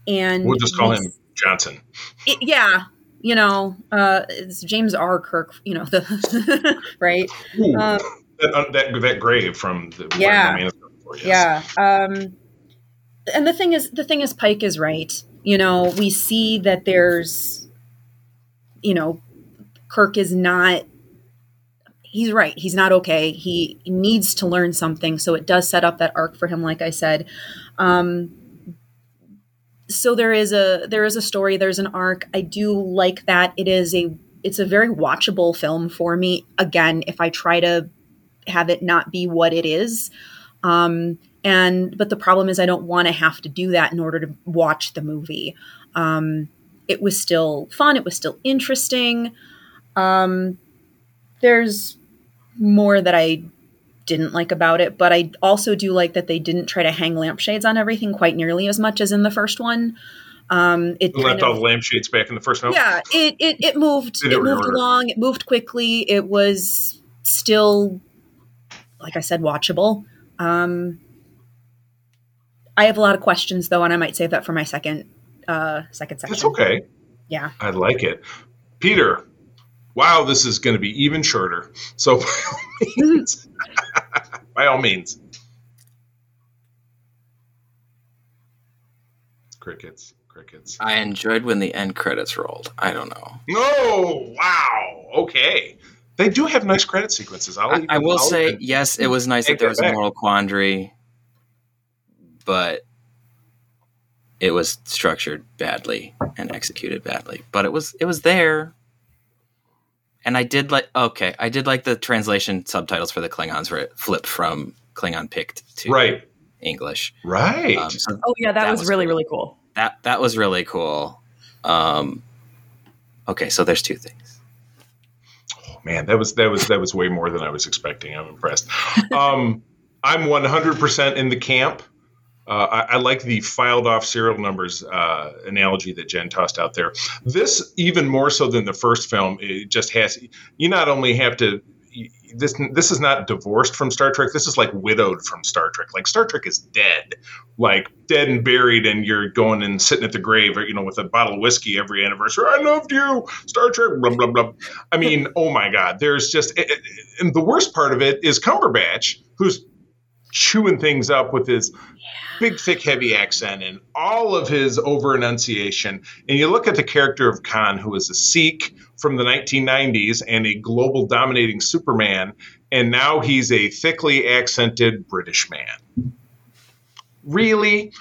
and we'll just call him Johnson. It, yeah, you know, uh, it's James R. Kirk. You know, the [LAUGHS] right. Ooh, um, that, uh, that, that grave from the yeah, yes. yeah. Um, and the thing is, the thing is, Pike is right. You know, we see that there's, you know, Kirk is not he's right. He's not okay. He needs to learn something. So it does set up that arc for him, like I said. Um, so there is a there is a story. There's an arc. I do like that. It is a it's a very watchable film for me. Again, if I try to have it not be what it is. Um, and but the problem is I don't want to have to do that in order to watch the movie. Um, it was still fun. It was still interesting. Um, there's more that I didn't like about it, but I also do like that they didn't try to hang lampshades on everything quite nearly as much as in the first one. Um, it left all the lampshades back in the first one. Yeah, it it, it moved. It, it moved along. It moved quickly. It was still, like I said, watchable. Um, I have a lot of questions though, and I might save that for my second uh, second section. That's okay. Yeah, I like it. Peter, wow, this is going to be even shorter. So, by all means, by all means. crickets, crickets. I enjoyed when the end credits rolled. I don't know. Oh, wow. Okay. They do have nice credit sequences. I'll I, I will I'll say, yes, it was nice that there was a moral quandary, but it was structured badly and executed badly. But it was it was there and I did like okay, I did like the translation subtitles for the Klingons where it flipped from Klingon picked to right English. Right. Um, so oh yeah, that, that was, was, really cool. really cool. That that was really cool. Um, okay, so there's two things. Oh man, that was that was that was way more than I was expecting. I'm impressed. Um, I'm 100% in the camp Uh, I, I, like the filed off serial numbers uh, analogy that Jen tossed out there. This, even more so than the first film, it just has you not only have to. This this is not divorced from Star Trek. This is like widowed from Star Trek. Like Star Trek is dead, like dead and buried, and you're going and sitting at the grave, you know, with a bottle of whiskey every anniversary. I loved you, Star Trek. Blah blah blah. I mean, oh my God, there's just, eh, eh, and the worst part of it is Cumberbatch, who's chewing things up with his big, thick, heavy accent and all of his over enunciation. And you look at the character of Khan, who is a Sikh from the 1990s and a global dominating Superman, and now he's a thickly accented British man. Really?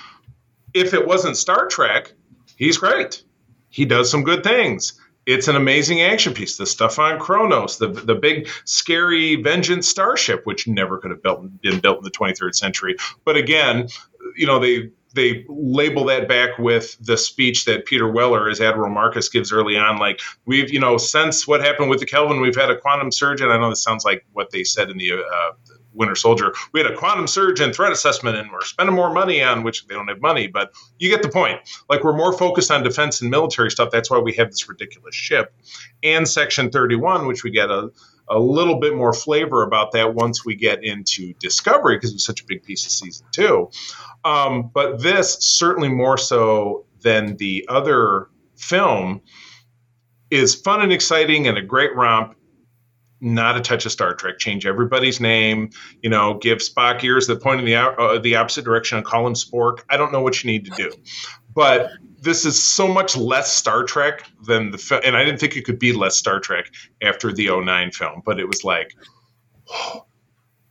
If it wasn't Star Trek, he's great. He does some good things it's an amazing action piece. The stuff on Kronos, the the big scary Vengeance starship, which never could have built, been built in the 23rd century. But again, you know they they label that back with the speech that Peter Weller, as Admiral Marcus, gives early on. Like we've, you know, since what happened with the Kelvin, we've had a quantum surge, and I know this sounds like what they said in the uh, Winter Soldier. We had a quantum surge in threat assessment, and we're spending more money on which they don't have money, but you get the point. Like we're more focused on defense and military stuff. That's why we have this ridiculous ship, and Section Thirty One, which we get a a little bit more flavor about that once we get into Discovery because it's such a big piece of season two. Um, but this certainly more so than the other film is fun and exciting and a great romp not a touch of Star Trek. Change everybody's name. You know, give Spock ears that point in the uh, the opposite direction and call him Spork. I don't know what you need to do, but this is so much less Star Trek than the film. And I didn't think it could be less Star Trek after the 09 film, but it was like. [GASPS]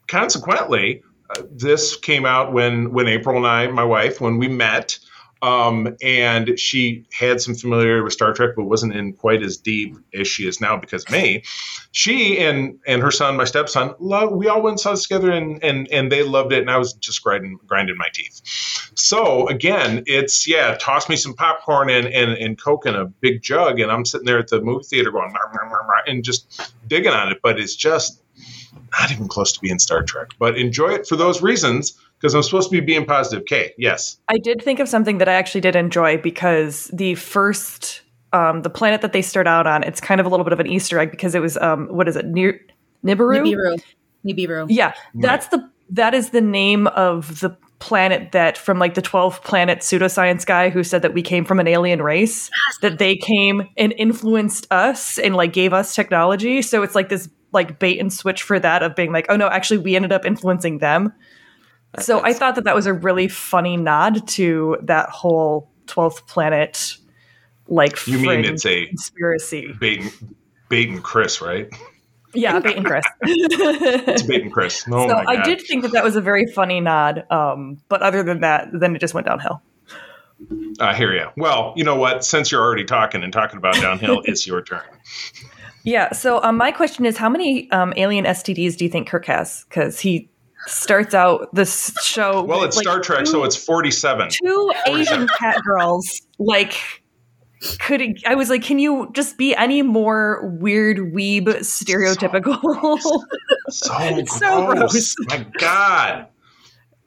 Consequently, uh, this came out when when April and I, my wife, when we met um, and she had some familiarity with Star Trek, but wasn't in quite as deep as she is now because of me. She and and her son, my stepson, we all went and saw this together, and and and they loved it, and I was just grinding grinding my teeth. So again, it's yeah, toss me some popcorn and and and Coke in a big jug, and I'm sitting there at the movie theater going and just digging on it, but it's just not even close to being Star Trek. But enjoy it for those reasons because I'm supposed to be being positive. Kay, yes. I did think of something that I actually did enjoy because the first, um, the planet that they start out on, it's kind of a little bit of an Easter egg because it was, um, what is it, near Nibiru? Nibiru. Nibiru. Yeah, that's right. the that is the name of the planet that from like the 12 planet pseudoscience guy who said that we came from an alien race that they came and influenced us and like gave us technology so it's like this like bait and switch for that of being like oh no actually we ended up influencing them so I thought that that was a really funny nod to that whole 12th planet like you mean it's a conspiracy. Bait and, bait and Chris right? Yeah bait and Chris. [LAUGHS] [LAUGHS] It's bait and Chris. Oh so I did think that that was a very funny nod um, but other than that then it just went downhill. I hear you well you know what? Since you're already talking and talking about downhill [LAUGHS] it's your turn. Yeah so um, my question is how many um, alien STDs do you think Kirk has? Because he starts out this show. [LAUGHS] Well, it's like Star Trek, two, so it's 47. Two Asian cat girls, like, could it, I was like, can you just be any more weird weeb stereotypical? [LAUGHS] So, so, [LAUGHS] so gross. gross. My God.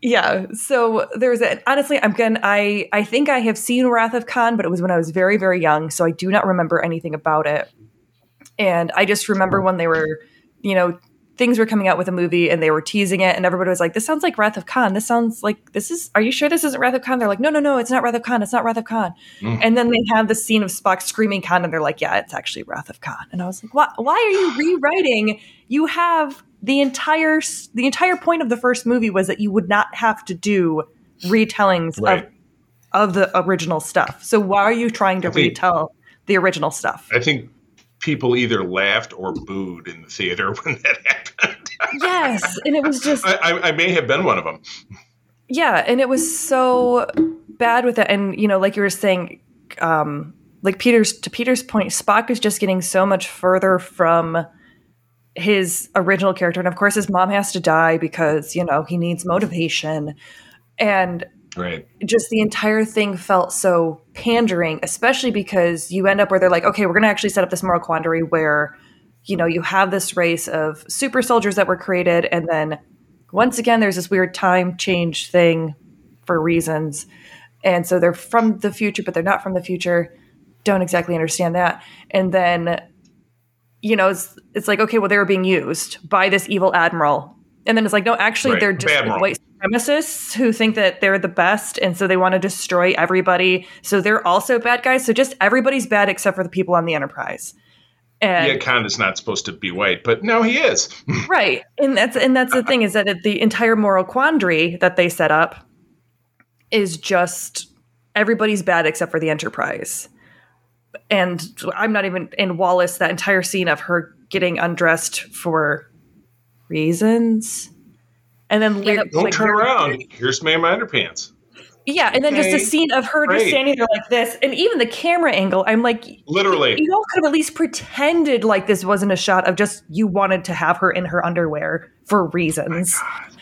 Yeah. So there's a honestly, I'm gonna I I think I have seen Wrath of Khan, but it was when I was very, very young, so I do not remember anything about it. And I just remember when they were, you know, things were coming out with a movie and they were teasing it and everybody was like this sounds like wrath of khan. This sounds like this is are you sure this isn't wrath of khan? They're like no no no it's not wrath of khan. It's not wrath of khan. Mm. and then they have the scene of spock screaming khan and they're like yeah it's actually wrath of khan. And i was like why, why are you [SIGHS] rewriting? You have the entire the entire point of the first movie was that you would not have to do retellings right. of of the original stuff. So why are you trying to think, retell the original stuff? I think people either laughed or booed in the theater [LAUGHS] when that happened. yes, and it was just. I, I, I, may have been one of them. Yeah, and it was so bad with it, and you know, like you were saying, um, like Peter's to Peter's point, Spock is just getting so much further from his original character, and of course, his mom has to die because you know he needs motivation, and Right. Just the entire thing felt so pandering, especially because you end up where they're like, okay, we're going to actually set up this moral quandary where, you know, you have this race of super soldiers that were created, and then once again, there's this weird time change thing for reasons. And so they're from the future, but they're not from the future. Don't exactly understand that. And then, you know, it's, it's like, okay, well, they were being used by this evil admiral. And then it's like, no, actually, right. they're just like, white supremacists who think that they're the best and so they want to destroy everybody. So they're also bad guys. So just everybody's bad except for the people on the Enterprise. And, yeah, Khan is not supposed to be white, but no, he is. [LAUGHS] right, and that's and that's the thing is that the entire moral quandary that they set up is just everybody's bad except for the Enterprise. And I'm not even in Wallace. That entire scene of her getting undressed for reasons and then yeah, don't like, turn around. Here's me in my underpants. Yeah, and then okay. just a scene of her Great. just standing there like this, and even the camera angle. I'm like, literally, you all could have at least pretended like this wasn't a shot of just you wanted to have her in her underwear for reasons. Oh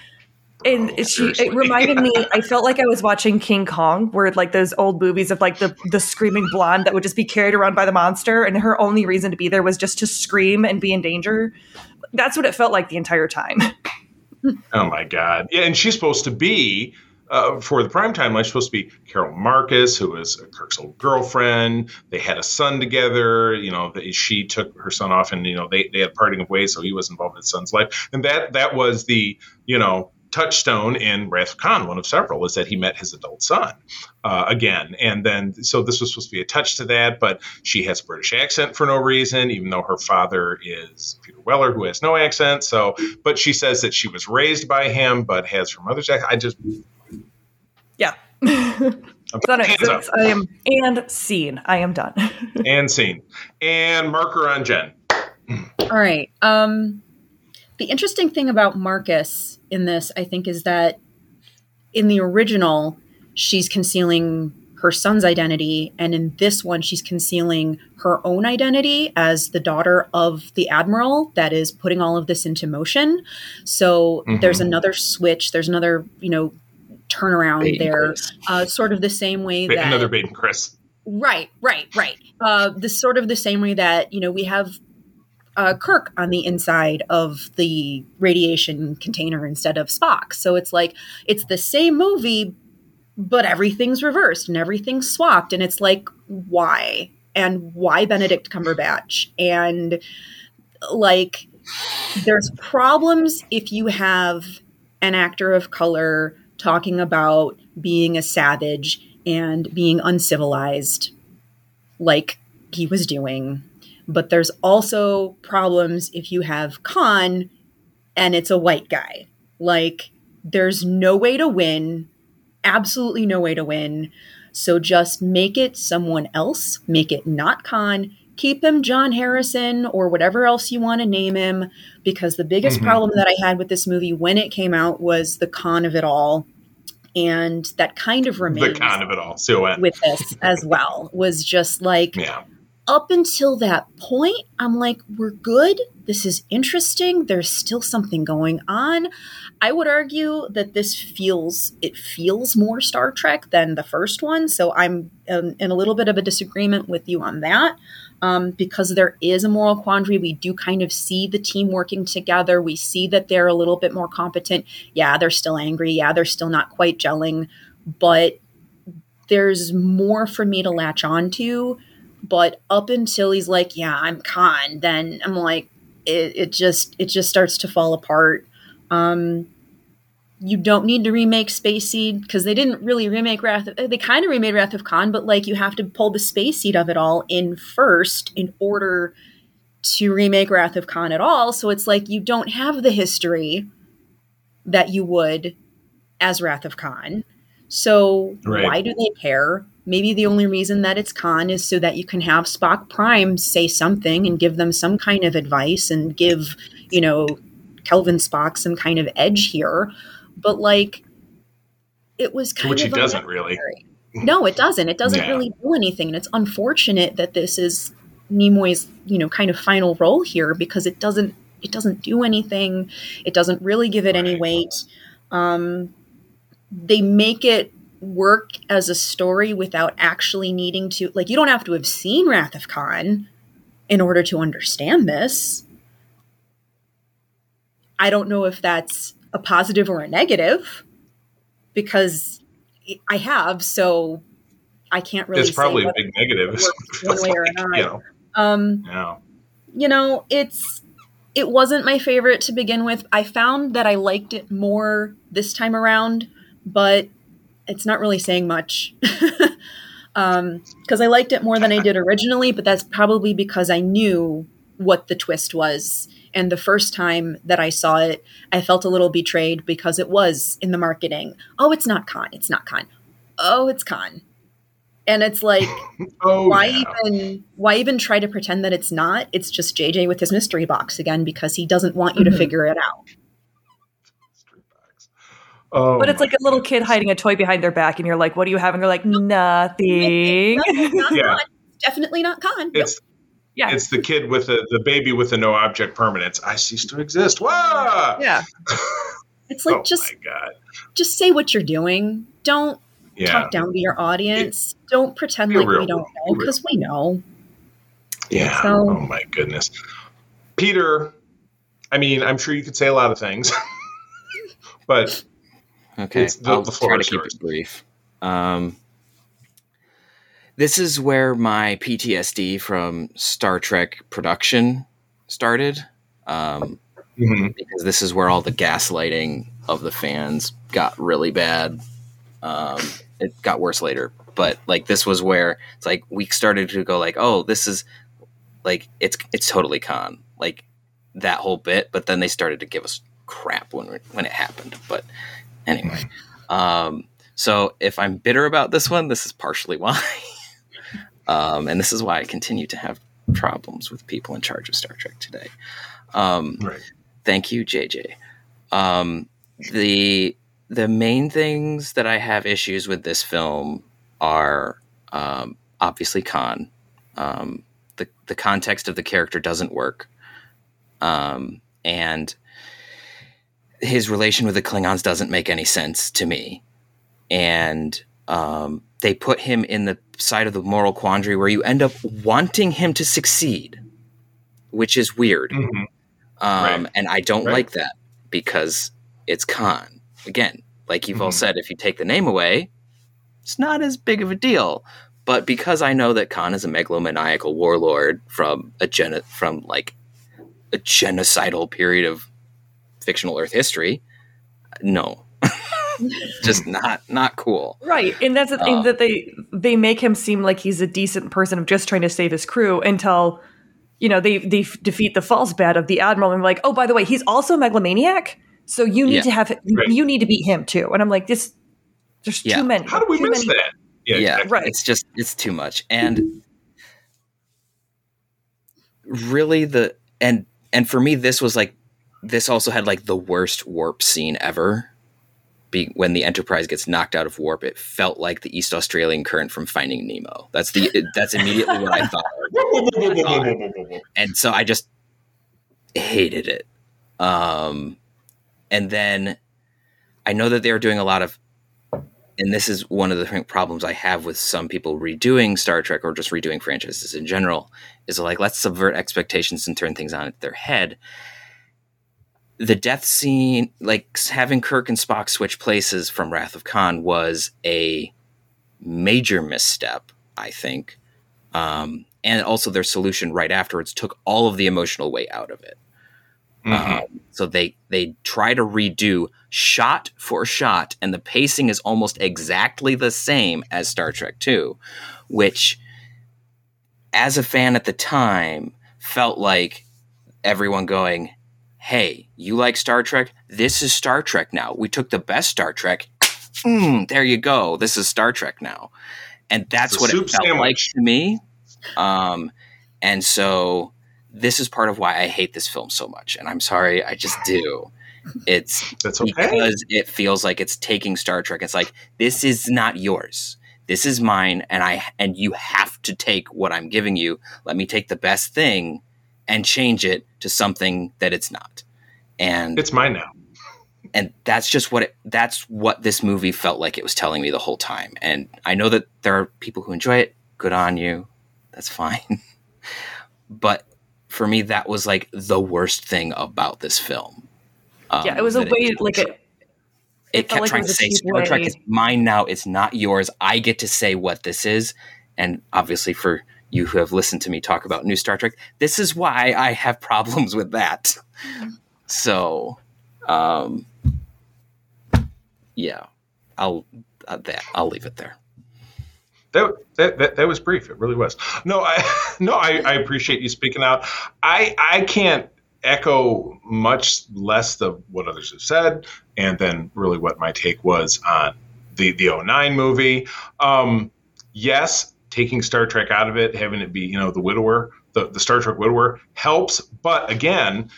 and Oh, she it reminded me [LAUGHS] i felt like i was watching king kong where like those old movies of like the the screaming blonde that would just be carried around by the monster and her only reason to be there was just to scream and be in danger that's what it felt like the entire time [LAUGHS] Oh my God! Yeah, and she's supposed to be uh, for the primetime. She's supposed to be Carol Marcus, who was Kirk's old girlfriend. They had a son together. You know, they, she took her son off, and you know they, they had parting of ways, so he was involved in his son's life. And that that was the you know touchstone in Wrath of Khan, one of several, is that he met his adult son uh, again. And then, so this was supposed to be a touch to that, but she has a British accent for no reason, even though her father is Peter Weller, who has no accent. So, but she says that she was raised by him, but has her mother's accent. I just, yeah [LAUGHS] I'm so anyways, hands up it's- i am and scene i am done [LAUGHS] and scene. And marker on Jen. All right. Um, the interesting thing about Marcus in this, I think, is that in the original, she's concealing her son's identity, and in this one, she's concealing her own identity as the daughter of the admiral that is putting all of this into motion. So Mhm. there's another switch. There's another, you know, turnaround Bait there. Uh, sort of the same way Ba- that Another bait and Chris. Right, right, right. Uh, the sort of the same way that you know we have uh, Kirk on the inside of the radiation container instead of Spock. So it's like it's the same movie, but everything's reversed and everything's swapped, and it's like why and why Benedict Cumberbatch and like there's problems if you have an actor of color talking about being a savage and being uncivilized like he was doing. But there's also problems if you have Khan and it's a white guy. Like, there's no way to win, absolutely no way to win. So just make it someone else, make it not Khan, keep him John Harrison or whatever else you want to name him. Because the biggest Mhm. problem that I had with this movie when it came out was the Khan of it all. And that kind of The remains Khan of it all. Silhouette. with this as well was just like Yeah. Up until that point i'm like we're good. This is interesting. There's still something going on. I would argue that this feels it feels more star trek than the first one. So i'm um, in a little bit of a disagreement with you on that. Um, because there is a moral quandary we do kind of see the team working together. We see that they're a little bit more competent. Yeah they're still angry. Yeah they're still not quite gelling. But there's more for me to latch on to but up until he's like yeah i'm khan then i'm like it, it just it just starts to fall apart um you don't need to remake space seed because they didn't really remake wrath of, they kind of remade wrath of khan but like you have to pull the space seed of it all in first in order to remake wrath of khan at all so it's like you don't have the history that you would as wrath of khan so Right. why do they care? Maybe the only reason that it's Khan is so that you can have Spock Prime say something and give them some kind of advice and give, you know, Kelvin Spock some kind of edge here. But like, it was kind of. Which of he doesn't really. No, it doesn't. It doesn't Yeah. really do anything, and it's unfortunate that this is Nimoy's, you know, kind of final role here because it doesn't it doesn't do anything. It doesn't really give it any weight. Um, they make it work as a story without actually needing to like you don't have to have seen Wrath of Khan in order to understand this. I don't know if that's a positive or a negative because I have, so I can't really. it's probably a big negative. [LAUGHS] one way or Like, another. You know, Um, yeah. you know, it's it wasn't my favorite to begin with. I found that I liked it more this time around, but it's not really saying much. [LAUGHS] um because I liked it more than I did originally, but that's probably because I knew what the twist was. And the first time that I saw it, I felt a little betrayed because it was in the marketing. Oh, it's not Khan. It's not Khan. Oh, it's Khan. And it's like [LAUGHS] Oh, why yeah. even why even try to pretend that it's not it's just jj with his mystery box again because he doesn't want you to Mhm. figure it out. Oh, but it's my like a little kid hiding a toy behind their back and you're like what do you have and they're like nothing No, not Yeah. Khan. definitely not Khan. It's yeah it's the kid with the, the baby with the no object permanence. I cease to exist. Whoa! yeah [LAUGHS] It's like oh just, my God. just say what you're doing. Don't Yeah. talk down to your audience. Don't pretend like real. we don't know because we know. Yeah. So- oh my goodness. Peter, I mean, I'm sure you could say a lot of things, [LAUGHS] but Okay, It's the- I'll the try to keep it brief. Um, this is where my PTSD from Star Trek production started, um, mhm, because this is where all the gaslighting of the fans got really bad. Um, it got worse later, but like this was where it's like we started to go like, oh, this is like it's it's totally Khan like that whole bit, but then they started to give us crap when when it happened. But anyway, um, so if I'm bitter about this one, this is partially why, [LAUGHS] um, and this is why I continue to have problems with people in charge of Star Trek today. Um, right. Thank you, JJ. Um, the the main things that I have issues with this film are um, obviously Khan. Um, the the context of the character doesn't work, um, and his relation with the Klingons doesn't make any sense to me. And um, they put him in the side of the moral quandary where you end up wanting him to succeed, which is weird. Mhm. Um, Right. And I don't Right. like that because it's Khan. Again, like you've all Mhm. said, if you take the name away, it's not as big of a deal. But because I know that Khan is a megalomaniacal warlord from a gen- from like a genocidal period of fictional Earth history, no, [LAUGHS] just not not cool. Right, and that's the thing Um, that they they make him seem like he's a decent person of just trying to save his crew until you know they they defeat the false bad of the admiral and like, oh, by the way, he's also a megalomaniac, so you need Yeah. to have Right. you need to beat him too. And I'm like, this there's Yeah. too many. How do we miss many- that? Yeah, yeah, exactly. Right. it's just it's too much and really the and and for me this was like this also had like the worst warp scene ever Be, when the enterprise gets knocked out of warp it felt like the east australian current from finding nemo that's the that's immediately what i thought [LAUGHS] and so I just hated it. Um, and then I know that they were doing a lot of, and this is one of the problems I have with some people redoing Star Trek or just redoing franchises in general, is like let's subvert expectations and turn things on their head. The death scene, like having Kirk and Spock switch places from Wrath of Khan, was a major misstep. I think um, and also their solution right afterwards took all of the emotional weight out of it. Mhm. Um, so they they try to redo shot for shot, and the pacing is almost exactly the same as Star Trek Two, which, as a fan at the time, felt like everyone going, "Hey, you like Star Trek? This is Star Trek now. We took the best Star Trek. [CLEARS THROAT] Mm, there you go. This is Star Trek now." And that's what it felt like to me. Um, and so this is part of why I hate this film so much. And I'm sorry, I just do. It's That's okay. because it feels like it's taking Star Trek. It's like this is not yours. This is mine, and I and you have to take what I'm giving you. Let me take the best thing and change it to something that it's not. And It's mine now. and that's just what it, that's what this movie felt like it was telling me the whole time. And I know that there are people who enjoy it. Good on you. That's fine. [LAUGHS] but for me, that was like the worst thing about this film. Um, Yeah, it was a that way like a, it, it felt kept like it trying was to say cheap Star Trek is mine now. It's not yours. I get to say what this is. And obviously, for you who have listened to me talk about new Star Trek, this is why I have [LAUGHS] problems with that. So, um, yeah, I'll uh, that I'll leave it there. That, that that that was brief. It really was. No, I [LAUGHS] no, I, I appreciate you speaking out. I I can't echo much less of what others have said, and then really what my take was on the the 09 movie. Um, yes, taking Star Trek out of it, having it be you know the widower, the the Star Trek widower helps, but again.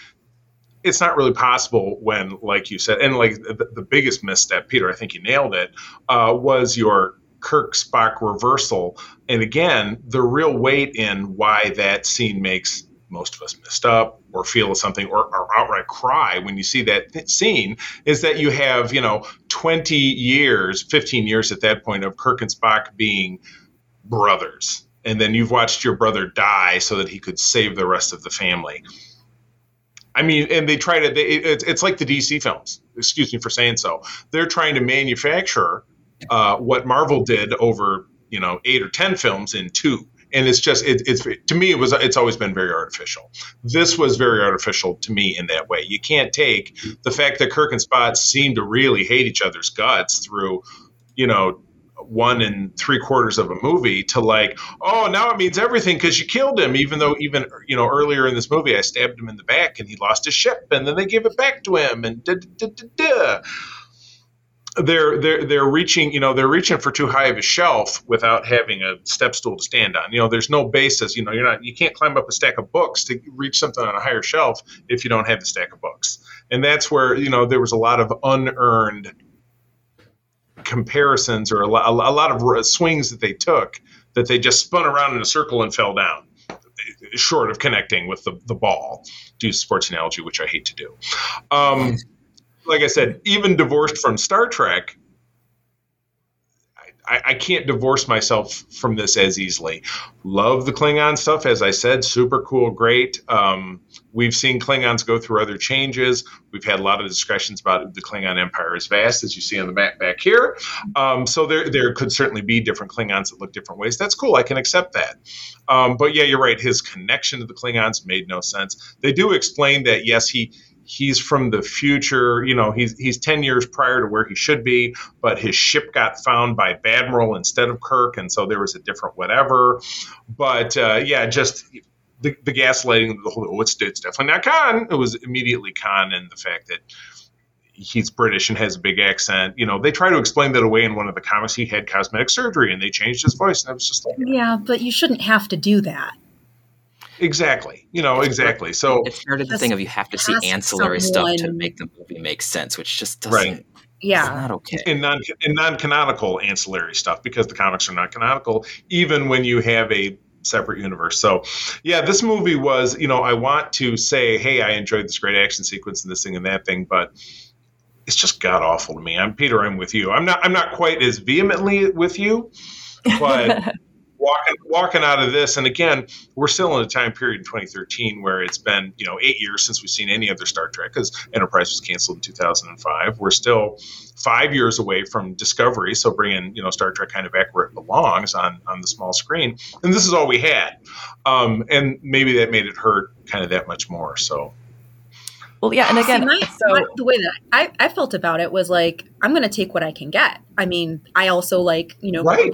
It's not really possible when, like you said, and like the, the biggest misstep, Peter, I think you nailed it, uh, was your Kirk Spock reversal. And again, the real weight in why that scene makes most of us messed up or feel something or, or outright cry when you see that th- scene is that you have, you know, 20 years, 15 years at that point of Kirk and Spock being brothers. And then you've watched your brother die so that he could save the rest of the family. I mean, and they try to, they, it's, it's like the DC films, excuse me for saying so. They're trying to manufacture uh, what Marvel did over, you know, eight or 10 films in two and it's just it, it's to me it was it's always been very artificial. This was very artificial to me in that way. You can't take the fact that Kirk and Spock seem to really hate each other's guts through, you know, one and three quarters of a movie to like, oh, now it means everything because you killed him. Even though even you know earlier in this movie I stabbed him in the back and he lost his ship and then they gave it back to him and da da da da they're they're they're reaching you know they're reaching for too high of a shelf without having a step stool to stand on you know there's no basis you know you're not you can't climb up a stack of books to reach something on a higher shelf if you don't have the stack of books and that's where you know there was a lot of unearned comparisons or a lot, a lot of swings that they took that they just spun around in a circle and fell down short of connecting with the, the ball do sports analogy which i hate to do um, like I said, even divorced from Star Trek, I, I, can't divorce myself from this as easily. Love the Klingon stuff, as I said, super cool, great. Um, we've seen Klingons go through other changes. We've had a lot of discussions about the Klingon Empire is vast, as you see on the map back here. Um, so there, there could certainly be different Klingons that look different ways. That's cool. I can accept that. Um, but yeah, you're right. His connection to the Klingons made no sense. They do explain that yes, he he's from the future. You know, he's he's ten years prior to where he should be, but his ship got found by Badmiral instead of Kirk, and so there was a different whatever. But uh, yeah, just the, the gaslighting, the whole oh, it's, it's definitely not Khan. It was immediately Khan, and the fact that he's British and has a big accent. You know, they try to explain that away in one of the comics. He had cosmetic surgery, and they changed his voice, and I was just like, yeah, but you shouldn't have to do that. Exactly. You know, exactly. So it started the thing of you have to see ancillary someone. stuff to make the movie make sense, which just doesn't. Right. Yeah, not okay. In non in non canonical ancillary stuff because the comics are not canonical, even when you have a separate universe. So, yeah, this movie was. You know, I want to say, hey, I enjoyed this great action sequence and this thing and that thing, but it's just god awful to me. I'm Peter. I'm with you. I'm not. I'm not quite as vehemently with you, but. [LAUGHS] walking walking out of this, and again, we're still in a time period in 2013 where it's been you know eight years since we've seen any other Star Trek because Enterprise was canceled in 2005. We're still five years away from Discovery, so bringing you know Star Trek kind of back where it belongs on on the small screen, and this is all we had, um, and maybe that made it hurt kind of that much more. So well, yeah, and again, See, my, so my, the way that I, I felt about it was like I'm going to take what I can get. I mean, I also like you know right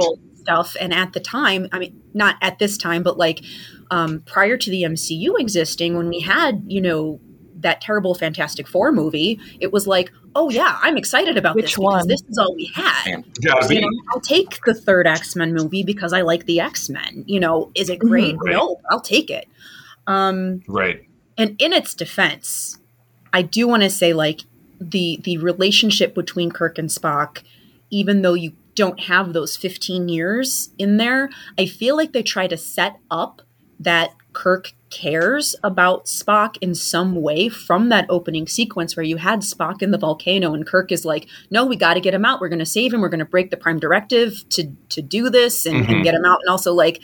stuff. And at the time, I mean, not at this time, but like um, prior to the MCU existing, when we had, you know, that terrible Fantastic Four movie, it was like, oh yeah, I'm excited about Which this one? this is all we had. You know, I'll take the third X Men movie because I like the X Men. You know, is it great? Mm-hmm. No, I'll take it. Um, right. And in its defense, I do want to say like the the relationship between Kirk and Spock, even though you don't have those 15 years in there, I feel like they try to set up that Kirk cares about Spock in some way from that opening sequence where you had Spock in the volcano and Kirk is like, "No, we got to get him out. We're going to save him. We're going to break the Prime Directive to to do this and, mm-hmm. and, get him out." And also like.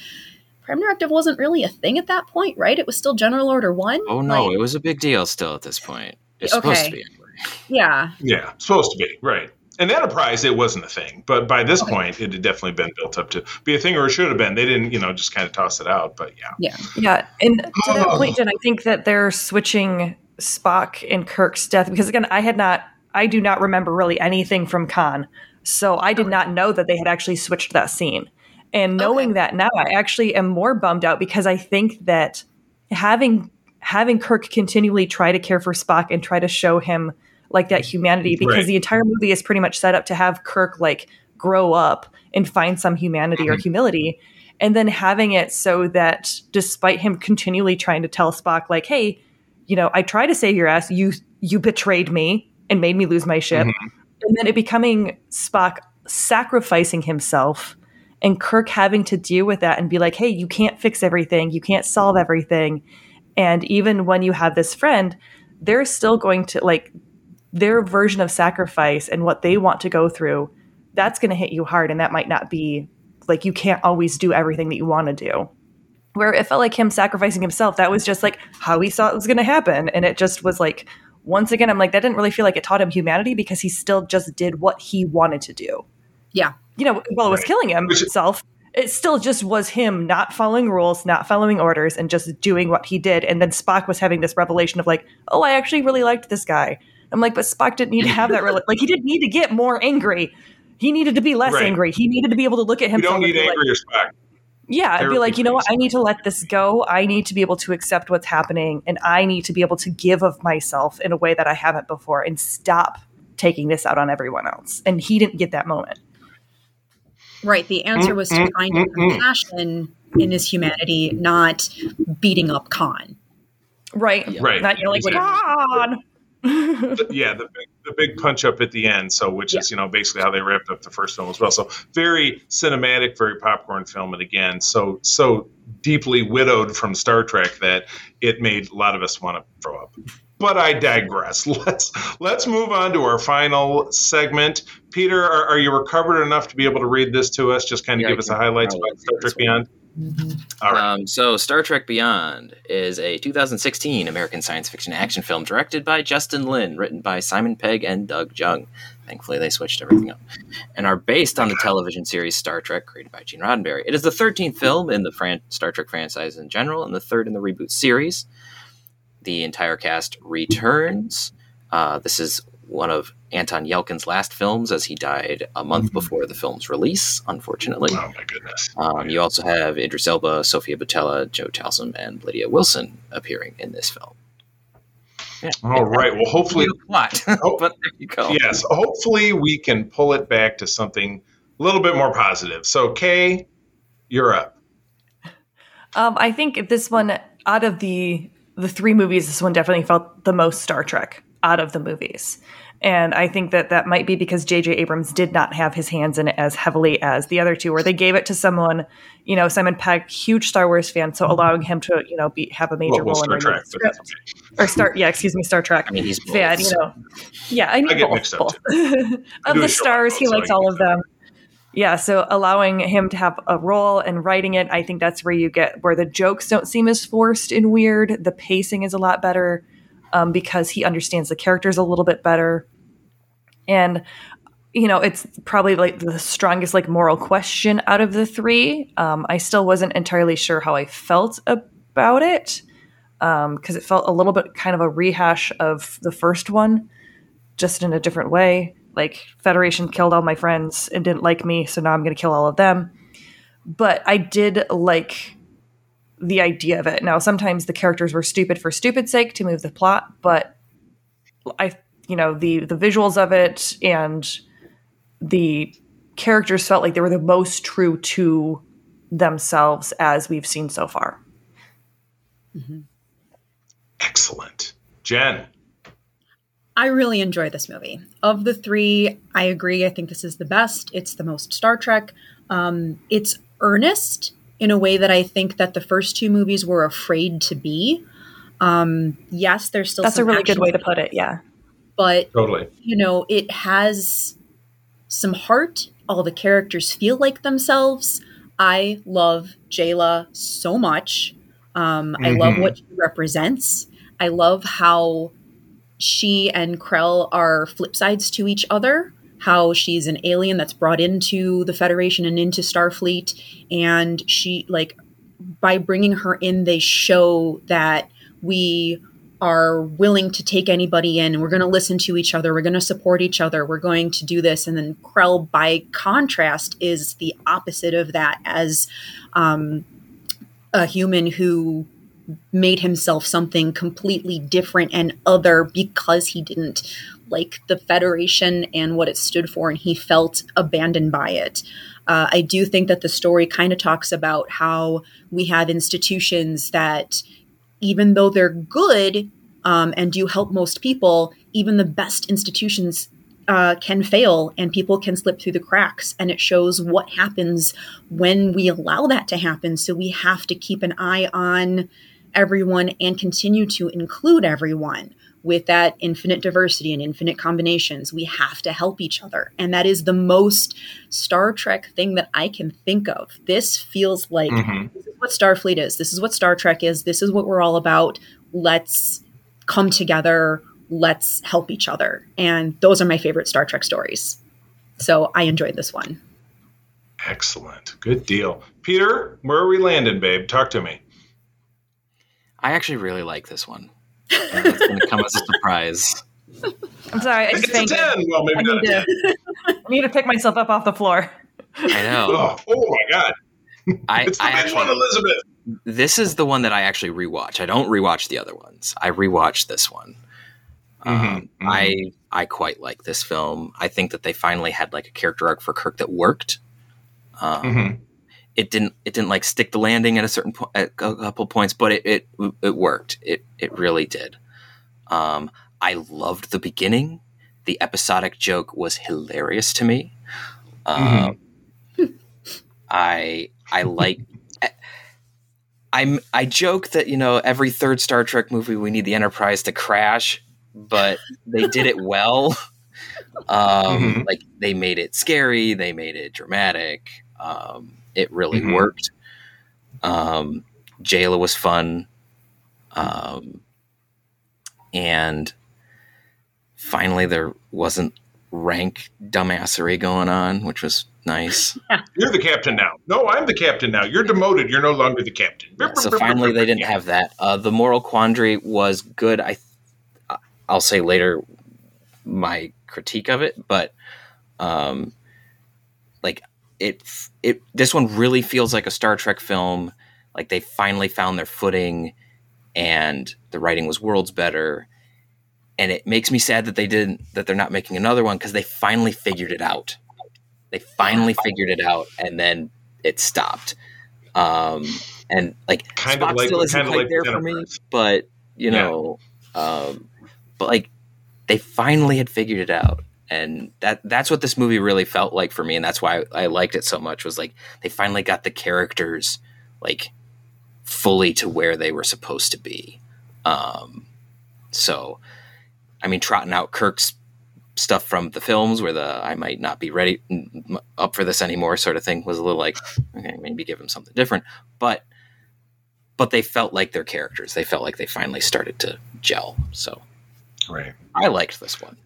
Prime Directive wasn't really a thing at that point, right? It was still General Order One. Oh no, like, it was a big deal still at this point. It's okay. supposed to be. Anyway. Yeah. Yeah, supposed to be right in Enterprise, it wasn't a thing, but by this okay. point, it had definitely been built up to be a thing, or it should have been. They didn't, you know, just kind of toss it out. But yeah, yeah, yeah. And to that um. point, Jen, I think that they're switching Spock and Kirk's death because again, I had not, I do not remember really anything from Khan, so I did not know that they had actually switched that scene. And knowing okay. that now, I actually am more bummed out because I think that having having Kirk continually try to care for Spock and try to show him like that humanity because right. the entire movie is pretty much set up to have Kirk like grow up and find some humanity mm-hmm. or humility and then having it so that despite him continually trying to tell Spock like hey you know I try to save your ass you you betrayed me and made me lose my ship mm-hmm. and then it becoming Spock sacrificing himself and Kirk having to deal with that and be like hey you can't fix everything you can't solve everything And even when you have this friend, they're still going to like their version of sacrifice and what they want to go through. That's going to hit you hard, and that might not be like you can't always do everything that you want to do. Where it felt like him sacrificing himself, that was just like how he saw it was going to happen, and it just was like once again, I'm like that didn't really feel like it taught him humanity because he still just did what he wanted to do. Yeah, you know, while it was killing himself, it still just was him not following rules, not following orders, and just doing what he did. And then Spock was having this revelation of like, oh, I actually really liked this guy. I'm like, but Spock didn't need to have that. [LAUGHS] Re- like, he didn't need to get more angry. He needed to be less right. angry. He needed to be able to look at himself. You don't need angry like, Spock. Yeah, I'd be like, you know what? I need to let this go. I need to be able to accept what's happening, and I need to be able to give of myself in a way that I haven't before, and stop taking this out on everyone else. And he didn't get that moment. Right. The answer was to mm, mm, find mm, compassion in his humanity, not beating up Khan. Right. Right. Not yelling, exactly. Khan. [LAUGHS] yeah, the big, the big punch up at the end. So, which yeah. is you know basically how they wrapped up the first film as well. So, very cinematic, very popcorn film, and again, so so deeply widowed from Star Trek that it made a lot of us want to throw up but I digress. [LAUGHS] Let's let's move on to our final segment. Peter, are, are you recovered enough to be able to read this to us? Just kind of yeah, give us the highlights about Star Trek Beyond. Mm-hmm. All right. Um, so, Star Trek Beyond is a 2016 American science fiction action film directed by Justin Lin, written by Simon Pegg and Doug Jung. Thankfully, they switched everything up, and are based on the television series Star Trek, created by Gene Roddenberry. It is the 13th film in the Fran- Star Trek franchise in general, and the third in the reboot series the entire cast returns. Uh, this is one of Anton Yelchin's last films, as he died a month mm-hmm. before the film's release, unfortunately. Oh my goodness! Um, you also have Idris Elba, Sofia Boutella, Joe Taslim, and Lydia Wilson appearing in this film. Yeah. All right. Well, hopefully, plot. [LAUGHS] oh, but there you go. Yes. Hopefully, we can pull it back to something a little bit more positive. So, Kay, you're up. Um, I think this one, out of the the three movies, this one definitely felt the most Star Trek out of the movies. And I think that that might be because J.J. Abrams did not have his hands in it as heavily as the other two, where they gave it to someone, you know, Simon Pegg, huge Star Wars fan, so allowing him to, you know, be have a major well, well, role in the script. Or Star, yeah, excuse me, Star Trek. I mean, he's fan, you know. Yeah, I mean, I both. [LAUGHS] both. of the stars, he likes all of them yeah so allowing him to have a role and writing it i think that's where you get where the jokes don't seem as forced and weird the pacing is a lot better um, because he understands the characters a little bit better and you know it's probably like the strongest like moral question out of the three um, i still wasn't entirely sure how i felt about it because um, it felt a little bit kind of a rehash of the first one just in a different way like Federation killed all my friends and didn't like me, so now I'm going to kill all of them. But I did like the idea of it. Now, sometimes the characters were stupid for stupid sake to move the plot, but I, you know, the the visuals of it and the characters felt like they were the most true to themselves as we've seen so far. Mm-hmm. Excellent, Jen. I really enjoy this movie. Of the three, I agree. I think this is the best. It's the most Star Trek. Um, it's earnest in a way that I think that the first two movies were afraid to be. Um, yes, there's still that's a really good way to put it. Yeah, but totally, you know, it has some heart. All the characters feel like themselves. I love Jaylah so much. Um, mm-hmm. I love what she represents. I love how she and Krell are flip sides to each other. How she's an alien that's brought into the Federation and into Starfleet, and she like by bringing her in, they show that we are willing to take anybody in. and We're going to listen to each other. We're going to support each other. We're going to do this. And then Krell, by contrast, is the opposite of that as um, a human who made himself something completely different and other because he didn't like the Federation and what it stood for, and he felt abandoned by it. Uh, I do think that the story kind of talks about how we have institutions that, even though they're good um, and do help most people, even the best institutions uh, can fail and people can slip through the cracks. And it shows what happens when we allow that to happen. So we have to keep an eye on everyone and continue to include everyone with that infinite diversity and infinite combinations. We have to help each other. And that is the most Star Trek thing that I can think of. This feels like mm-hmm. this is what Starfleet is. This is what Star Trek is. This is what we're all about. Let's come together. Let's help each other. And those are my favorite Star Trek stories. So I enjoyed this one. Excellent. Good deal. Peter, where are we landing, babe? Talk to me. I actually really like this one. It's going to come as a surprise. I'm sorry. I just it's a 10. Well, maybe I need, to, I need to pick myself up off the floor. I know. Oh, oh my God. I, it's the I actually, one, Elizabeth. This is the one that I actually rewatch. I don't rewatch the other ones. I rewatch this one. Mm-hmm, um, mm-hmm. I I quite like this film. I think that they finally had like a character arc for Kirk that worked. Um, mm-hmm it didn't it didn't like stick the landing at a certain point at a couple points, but it it it worked. It it really did. Um, I loved the beginning. The episodic joke was hilarious to me. Um, mm-hmm. I I like. I'm I joke that you know every third Star Trek movie we need the Enterprise to crash, but they did it well. [LAUGHS] Um, mm-hmm. Like they made it scary, they made it dramatic. Um, it really mm-hmm. worked. Um, Jaylah was fun. Um, and finally, there wasn't rank dumbassery going on, which was nice. [LAUGHS] You're the captain now. No, I'm the captain now. You're demoted. You're no longer the captain. Yeah, so finally, they didn't have that. Uh, the moral quandary was good. I, I'll say later my critique of it, but um, like it it this one really feels like a Star Trek film. Like they finally found their footing, and the writing was worlds better. And it makes me sad that they didn't that they're not making another one because they finally figured it out. They finally figured it out, and then it stopped. Um, and like kind Spock of like, still isn't quite like there for me, but you know, yeah. um, but like they finally had figured it out and that that's what this movie really felt like for me and that's why I, I liked it so much was like they finally got the characters like fully to where they were supposed to be. Um so i mean trotting out kirk's stuff from the films where the i might not be ready up for this anymore sort of thing was a little like okay maybe give him something different. But but they felt like their characters. They felt like they finally started to gel. So right. I liked this one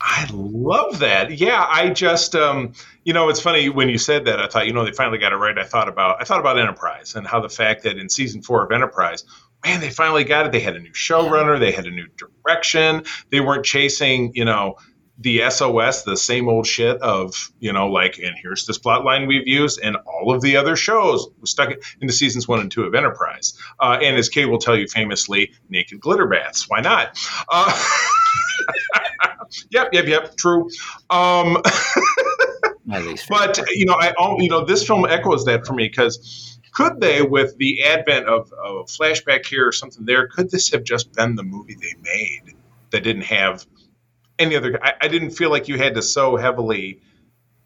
I love that. Yeah, I just um, you know, it's funny when you said that. I thought, you know, they finally got it right. I thought about I thought about Enterprise and how the fact that in season four of Enterprise, man, they finally got it. They had a new showrunner, they had a new direction. They weren't chasing, you know, the SOS, the same old shit of, you know, like, and here's this plot line we've used, and all of the other shows stuck into seasons one and two of Enterprise. Uh, and as Kay will tell you famously, naked glitter baths. Why not? Uh, [LAUGHS] [LAUGHS] yep, yep, yep. True. Um, [LAUGHS] but you know, I you know this film echoes that for me because could they, with the advent of, of a flashback here or something there, could this have just been the movie they made that didn't have any other? I, I didn't feel like you had to so heavily.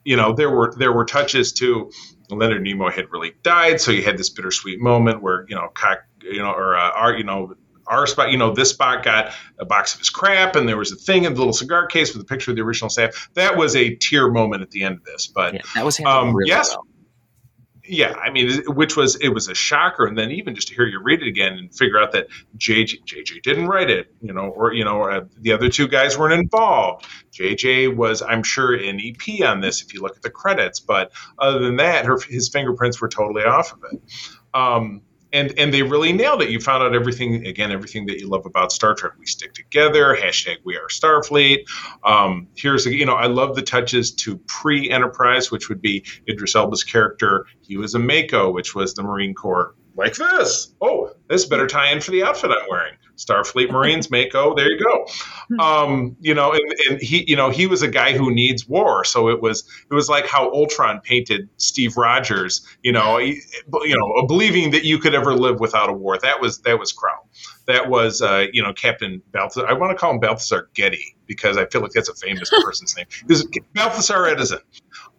You know, there were there were touches to Leonard Nimoy had really died, so you had this bittersweet moment where you know, cock, you know, or uh, our, you know, our Spock, you know, this Spock got a box of his crap, and there was a thing in the little cigar case with a picture of the original staff. That was a tear moment at the end of this. But yeah, that was um, really yes. Well. Yeah, I mean, which was it was a shocker, and then even just to hear you read it again and figure out that JJ, JJ didn't write it, you know, or you know, uh, the other two guys weren't involved. JJ was, I'm sure, an EP on this if you look at the credits, but other than that, her his fingerprints were totally off of it. Um, and and they really nailed it. You found out everything again, everything that you love about Star Trek. We stick together. Hashtag We Are Starfleet. Um, here's you know I love the touches to pre Enterprise, which would be Idris Elba's character. He was a MACO, which was the Marine Corps like this. Oh, this better tie in for the outfit I'm wearing. Starfleet Marines, MACO. There you go. Hmm. Um, you know, and, and he, you know, he was a guy who needs war. So it was, it was like how Ultron painted Steve Rogers. You know, he, you know, believing that you could ever live without a war. That was that was Krall. That was, uh, you know, Captain Balthazar. I want to call him Balthazar Getty because I feel like that's a famous person's name. This is Balthazar Edison.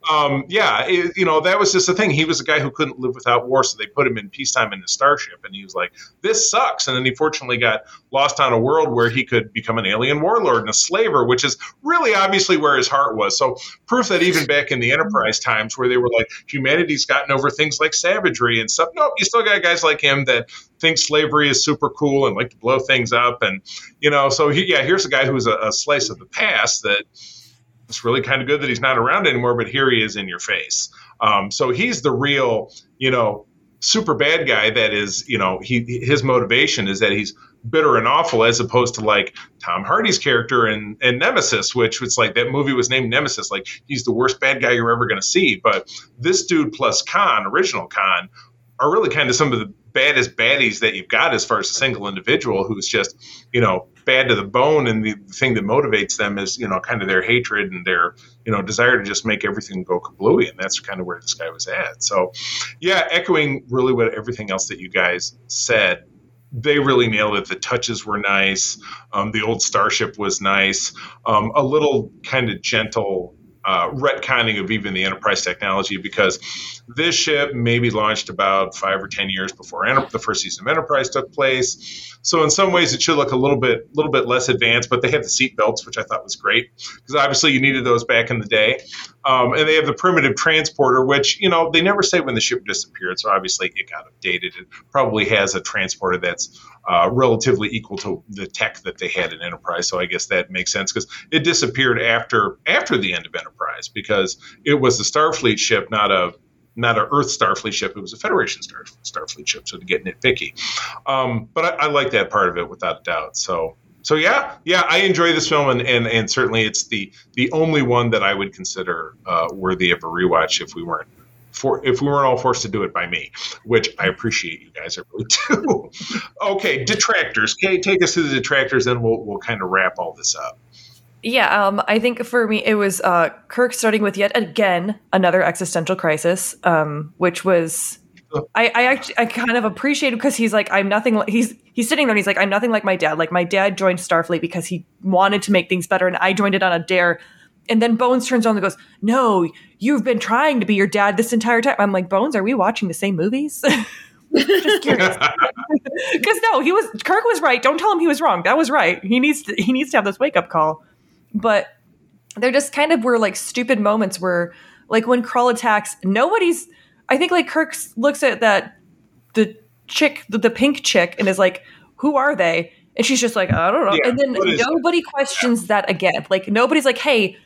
Um, yeah, it, you know, that was just the thing. He was a guy who couldn't live without war, so they put him in peacetime in the starship, and he was like, "This sucks." And then he fortunately got lost on a world where he could become an alien warlord and a slaver, which is really obviously where his heart was. So proof that even back in the Enterprise times, where they were like, humanity's gotten over things like savagery and stuff. Nope, you still got guys like him that think slavery is super cool and like to blow things up, and you know, so he, yeah, here's a guy who's a, a slice of the past that it's really kind of good that he's not around anymore, but here he is in your face. Um, so he's the real, you know, super bad guy that is, you know, he his motivation is that he's bitter and awful as opposed to like Tom Hardy's character in, in Nemesis, which was like that movie was named Nemesis, like he's the worst bad guy you're ever going to see. But this dude plus Khan, original Khan, are really kind of some of the baddest baddies that you've got as far as a single individual who's just, you know, bad to the bone. And the thing that motivates them is, you know, kind of their hatred and their, you know, desire to just make everything go kablooey. And that's kind of where this guy was at. So, yeah, echoing really what everything else that you guys said. They really nailed it. The touches were nice. Um, the old starship was nice. Um, a little kind of gentle uh, retconning of even the enterprise technology because this ship maybe launched about five or ten years before Enter- the first season of Enterprise took place. So in some ways, it should look a little bit little bit less advanced. But they have the seat belts, which I thought was great because obviously you needed those back in the day. Um, and they have the primitive transporter, which you know they never say when the ship disappeared. So obviously it got updated. It probably has a transporter that's uh, relatively equal to the tech that they had in Enterprise. So I guess that makes sense because it disappeared after after the end of Enterprise because it was the Starfleet ship, not a not an Earth Starfleet ship. It was a Federation Star, Starfleet ship. So to get nitpicky, um, but I, I like that part of it without a doubt. So so yeah, yeah, I enjoy this film, and, and, and certainly it's the the only one that I would consider uh, worthy of a rewatch if we weren't for if we weren't all forced to do it by me, which I appreciate you guys, I really [LAUGHS] do. okay, detractors. Okay, take us to the detractors, then we'll we'll kind of wrap all this up. Yeah, um, I think for me it was uh, Kirk starting with yet again another existential crisis, um, which was I, I actually I kind of appreciate because he's like I'm nothing like he's he's sitting there and he's like I'm nothing like my dad. Like my dad joined Starfleet because he wanted to make things better, and I joined it on a dare. And then Bones turns on and goes, "No, you've been trying to be your dad this entire time." I'm like, Bones, are we watching the same movies? [LAUGHS] Just curious. [LAUGHS] Because no, he was Kirk was right. Don't tell him he was wrong. That was right. He needs to he needs to have this wake up call. But there just kind of were like stupid moments where, like when Krall attacks, nobody's I think like Kirk looks at that the chick, the, the, pink chick, and is like, "Who are they?" And she's just like, "I don't know." Yeah, and then nobody that? questions that again. Like nobody's like, "Hey.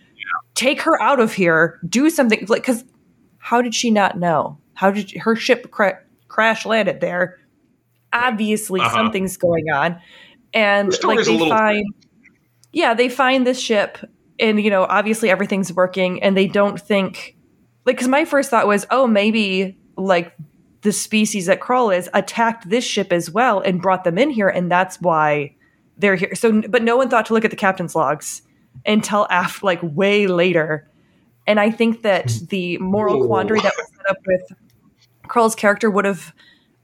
Take her out of here. Do something." Like, because how did she not know? How did her ship cra- crash landed there? Obviously, uh-huh. something's going on, and like they find, yeah, they find this ship, and you know, obviously everything's working, and they don't think like because my first thought was oh maybe like the species that Krall is attacked this ship as well and brought them in here and that's why they're here so but no one thought to look at the captain's logs until after like way later and i think that the moral quandary that was set up with Krall's character would have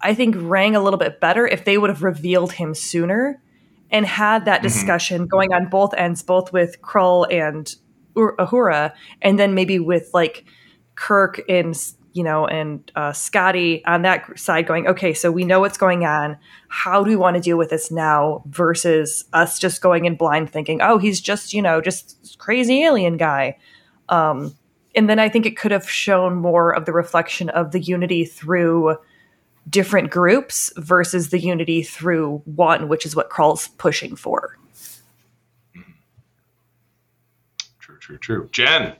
i think rang a little bit better if they would have revealed him sooner and had that mm-hmm. discussion mm-hmm. going on both ends both with Krall and Uhura and then maybe with like Kirk and you know and uh, Scotty on that side going, okay, so we know what's going on. How do we want to deal with this now? Versus us just going in blind, thinking, oh, he's just you know just crazy alien guy. Um, and then I think it could have shown more of the reflection of the unity through different groups versus the unity through one, which is what Krall's pushing for. True, true, true. Jen.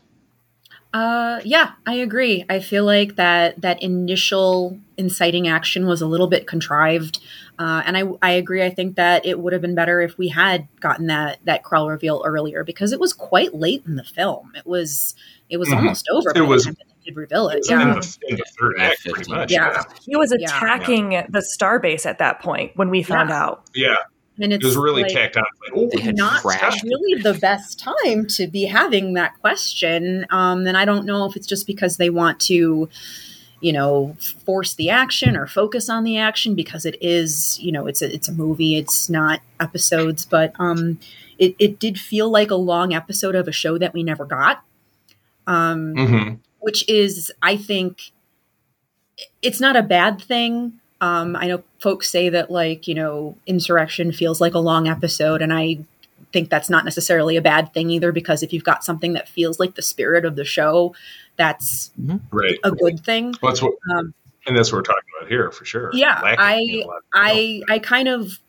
Uh, yeah, I agree. I feel like that that initial inciting action was a little bit contrived, uh, and I I agree. I think that it would have been better if we had gotten that that Krall reveal earlier because it was quite late in the film. It was it was mm-hmm. almost over. It was. Did reveal it, yeah. In the, in the third act, pretty much. Yeah. he was attacking yeah. the starbase at that point when we found yeah. out. Yeah, and it's it was really like, tacked on. Like, not crashed. really the best time to be having that question. Um, and I don't know if it's just because they want to, you know, force the action or focus on the action because it is, you know, it's a it's a movie. It's not episodes, but um, it it did feel like a long episode of a show that we never got. Um, mm-hmm. which is, I think, it's not a bad thing. Um, I know folks say that, like, you know, Insurrection feels like a long episode, and I think that's not necessarily a bad thing either, because if you've got something that feels like the spirit of the show, that's mm-hmm. right. a good thing. Well, that's what, um, and that's what we're talking about here for sure. Yeah, I, I, I kind of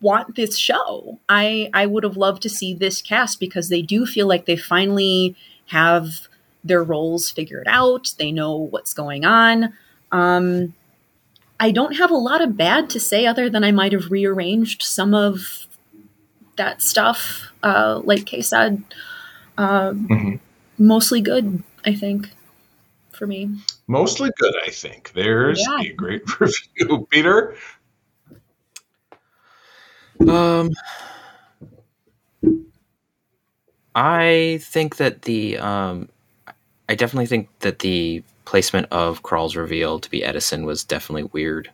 want this show. I I would have loved to see this cast because they do feel like they finally have their roles figured out. They know what's going on. Um, I don't have a lot of bad to say other than I might have rearranged some of that stuff. Uh, like Kay said, uh, mm-hmm. mostly good. I think for me. Mostly good, I think. There's yeah. a great [LAUGHS] review, Peter. Um, I think that the um, I definitely think that the placement of Krall's reveal to be Edison was definitely weird.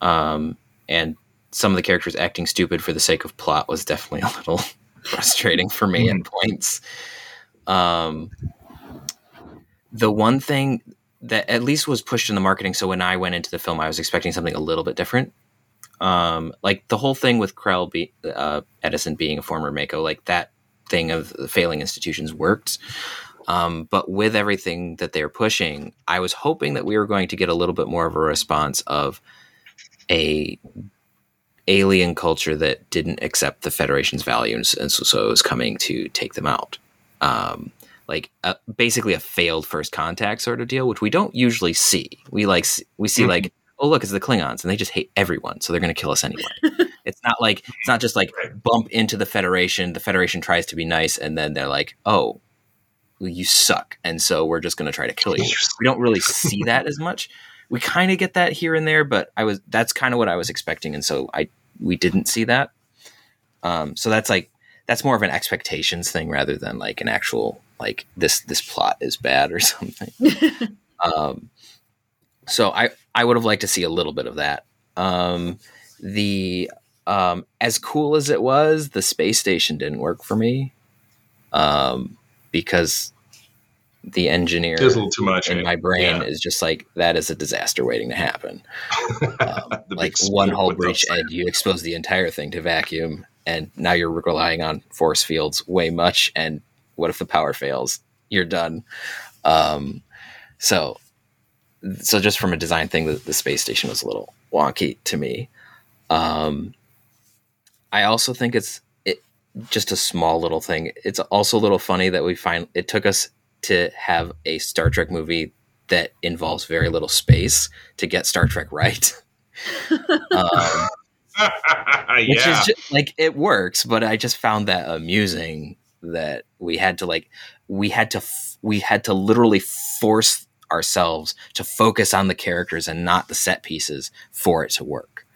Um, and some of the characters acting stupid for the sake of plot was definitely [LAUGHS] a little frustrating for me at mm-hmm. points. Um, the one thing that at least was pushed in the marketing, so when I went into the film, I was expecting something a little bit different. Um, like the whole thing with Krell, be, uh, Edison being a former MACO, like that thing of the failing institutions worked. Um, but with everything that they're pushing, I was hoping that we were going to get a little bit more of a response of a alien culture that didn't accept the Federation's values, and so, so it was coming to take them out. Um, like a, basically a failed first contact sort of deal, which we don't usually see. We like we see mm-hmm. like oh look, it's the Klingons, and they just hate everyone, so they're going to kill us anyway. [LAUGHS] it's not like it's not just like bump into the Federation. The Federation tries to be nice, and then they're like, oh, you suck, and so we're just going to try to kill you. We don't really see [LAUGHS] that as much. We kind of get that here and there, but I was that's kind of what I was expecting, and so I we didn't see that. Um, so that's like that's more of an expectations thing rather than like an actual like this this plot is bad or [LAUGHS] something. um, so I I would have liked to see a little bit of that. Um, the um, as cool as it was, the space station didn't work for me. Um, because the engineer little too much in my brain yeah. is just like that is a disaster waiting to happen. [LAUGHS] Um, like one hull breach and you expose the entire thing to vacuum, and now you're relying on force fields way much. And what if the power fails? You're done. Um, so, so just from a design thing, the, the space station was a little wonky to me. Um, I also think it's just a small little thing. It's also a little funny that we find it took us to have a Star Trek movie that involves very little space to get Star Trek right. [LAUGHS] um, [LAUGHS] which yeah. is just, like it works, but I just found that amusing that we had to like we had to we had to literally force ourselves to focus on the characters and not the set pieces for it to work.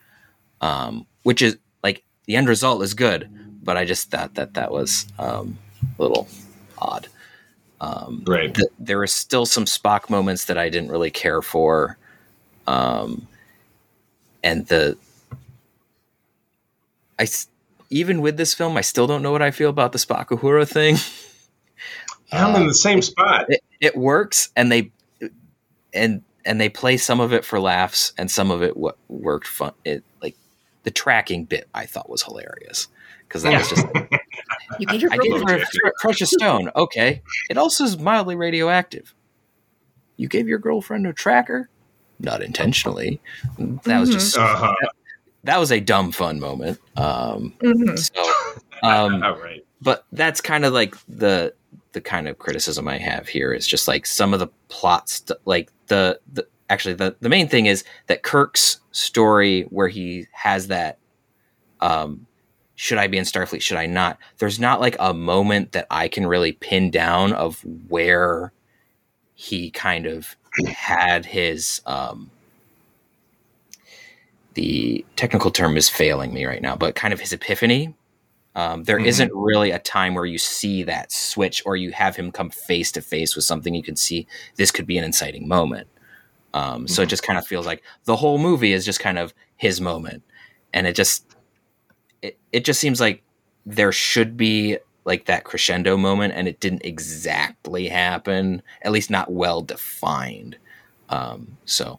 Um, which is like the end result is good, but I just thought that that was um, a little odd. Um, right. Th- there were still some Spock moments that I didn't really care for, um, and the I even with this film, I still don't know what I feel about the Spock Uhura thing. I'm in the same spot. It, it, works, and they and and they play some of it for laughs, and some of it what worked fun. It like the tracking bit I thought was hilarious because that yeah. was just. [LAUGHS] you gave your I gave her a precious stone. Okay, it also is mildly radioactive. You gave your girlfriend a tracker, not intentionally. That was just. Mm-hmm. Uh-huh. That, that, was a dumb fun moment. Um, mm-hmm. So, um, [LAUGHS] right. But that's kind of like the the kind of criticism I have here is just like some of the plots, like the the actually the the main thing is that Kirk's story where he has that um should I be in Starfleet? Should I not? There's not like a moment that I can really pin down of where he kind of had his um, the technical term is failing me right now, but kind of his epiphany. Um, there mm-hmm. not really a time where you see that switch or you have him come face to face with something you can see this could be an inciting moment. Um, mm-hmm. So it mm-hmm. just kind of feels like the whole movie is just kind of his moment. And it just it, it just seems like there should be like that crescendo moment, and it didn't exactly happen. At least not well defined. Um, so,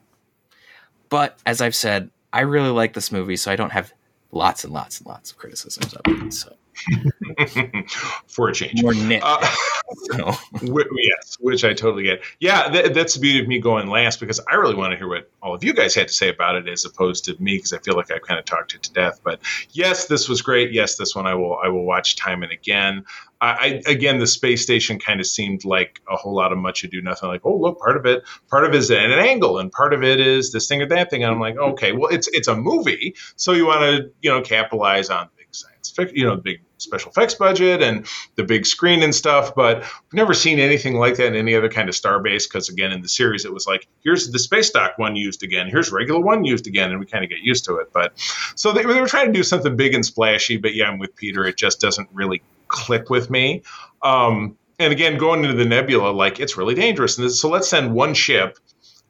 but as I've said, I really like this movie, so I don't have lots and lots and lots of criticisms of it. So. [LAUGHS] for a change. More nit. Uh, [LAUGHS] no. [LAUGHS] yes, which I totally get. Yeah, th- that's the beauty of me going last because I really want to hear what all of you guys had to say about it, as opposed to me because I feel like I kind of talked it to death. But yes, this was great. Yes, this one I will I will watch time and again. I, I again, the space station kind of seemed like a whole lot of much ado nothing. Like, oh look, part of it, part of it is at an angle, and part of it is this thing or that thing. And I'm like, okay, well, it's it's a movie, so you want to you know capitalize on science, you know, big special effects budget and the big screen and stuff. But we've never seen anything like that in any other kind of starbase. Because again, in the series, it was like here's the space dock one used again, here's regular one used again, and we kind of get used to it. But so they, they were trying to do something big and splashy. But yeah, I'm with Peter. It just doesn't really click with me. Um, and again, going into the nebula, like it's really dangerous. And so let's send one ship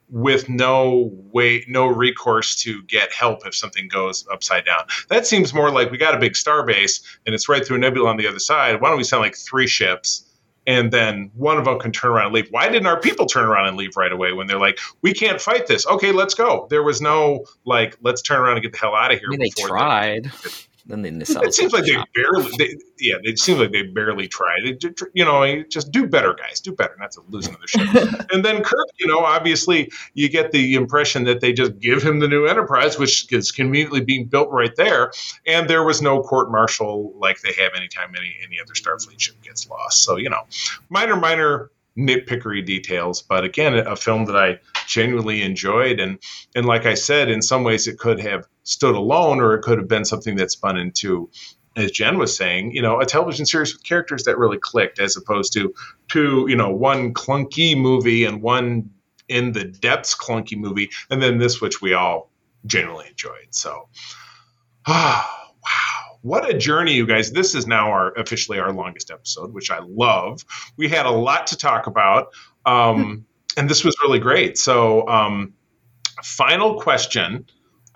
with no way, no recourse to get help if something goes upside down. That seems more like we got a big star base and it's right through a nebula on the other side. Why don't we send like three ships? and then one of them can turn around and leave. Why didn't our people turn around and leave right away when they're like, "We can't fight this"? Okay, let's go. There was no like, "Let's turn around and get the hell out of here." I mean, they tried. [LAUGHS] Then they It seems like they barely, they, yeah, it seems like they barely tried. It, you know, just do better, guys. Do better, not to lose another ship. [LAUGHS] and then Kirk, you know, obviously you get the impression that they just give him the new Enterprise, which is conveniently being built right there. And there was no court martial like they have anytime any any other Starfleet ship gets lost. So you know, minor, minor nitpickery details, but again, a film that I genuinely enjoyed. And and like I said, in some ways it could have stood alone, or it could have been something that spun into, as Jen was saying, you know, a television series with characters that really clicked, as opposed to two, you know, one clunky movie and one in the depths clunky movie, and then this which we all genuinely enjoyed. So, ah. [SIGHS] Wow, what a journey, you guys! This is now our officially our longest episode, which I love. We had a lot to talk about. Um, [LAUGHS] and this was really great. So, um, final question,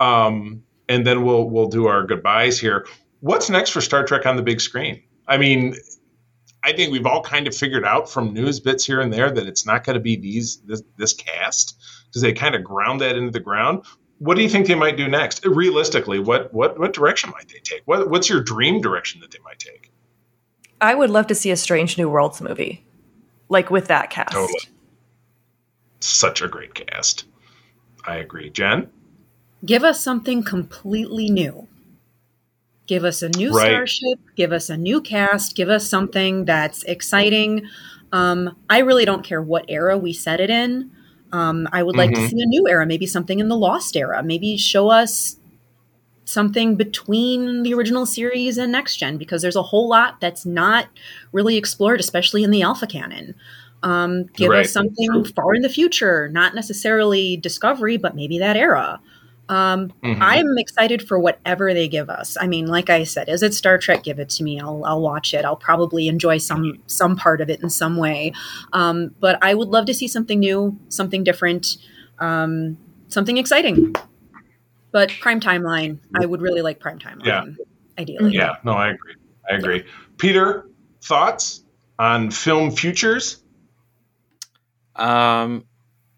um, and then we'll we'll do our goodbyes here. What's next for Star Trek on the big screen? I mean, I think we've all kind of figured out from news bits here and there that it's not going to be these this, this cast because they kind of ground that into the ground. What do you think they might do next? Realistically, what what what direction might they take? What what's your dream direction that they might take? I would love to see a Strange New Worlds movie, like with that cast. Totally such a great cast. I agree. Jen? Give us something completely new. Give us a new right. starship, give us a new cast, give us something that's exciting. Um, I really don't care what era we set it in. Um, I would like mm-hmm. to see a new era, maybe something in the Lost era. Maybe show us something between the original series and next gen because there's a whole lot that's not really explored, especially in the Alpha canon. Um, give right. us something True. far in the future, not necessarily Discovery, but maybe that era. Um, mm-hmm. I'm excited for whatever they give us. I mean, like I said, is it Star Trek? Give it to me. I'll, I'll watch it. I'll probably enjoy some some part of it in some way. Um, but I would love to see something new, something different, um, something exciting. But prime timeline, I would really like prime timeline. Yeah. Ideally. Yeah. No, I agree. I agree. Peter, thoughts on film futures? Um,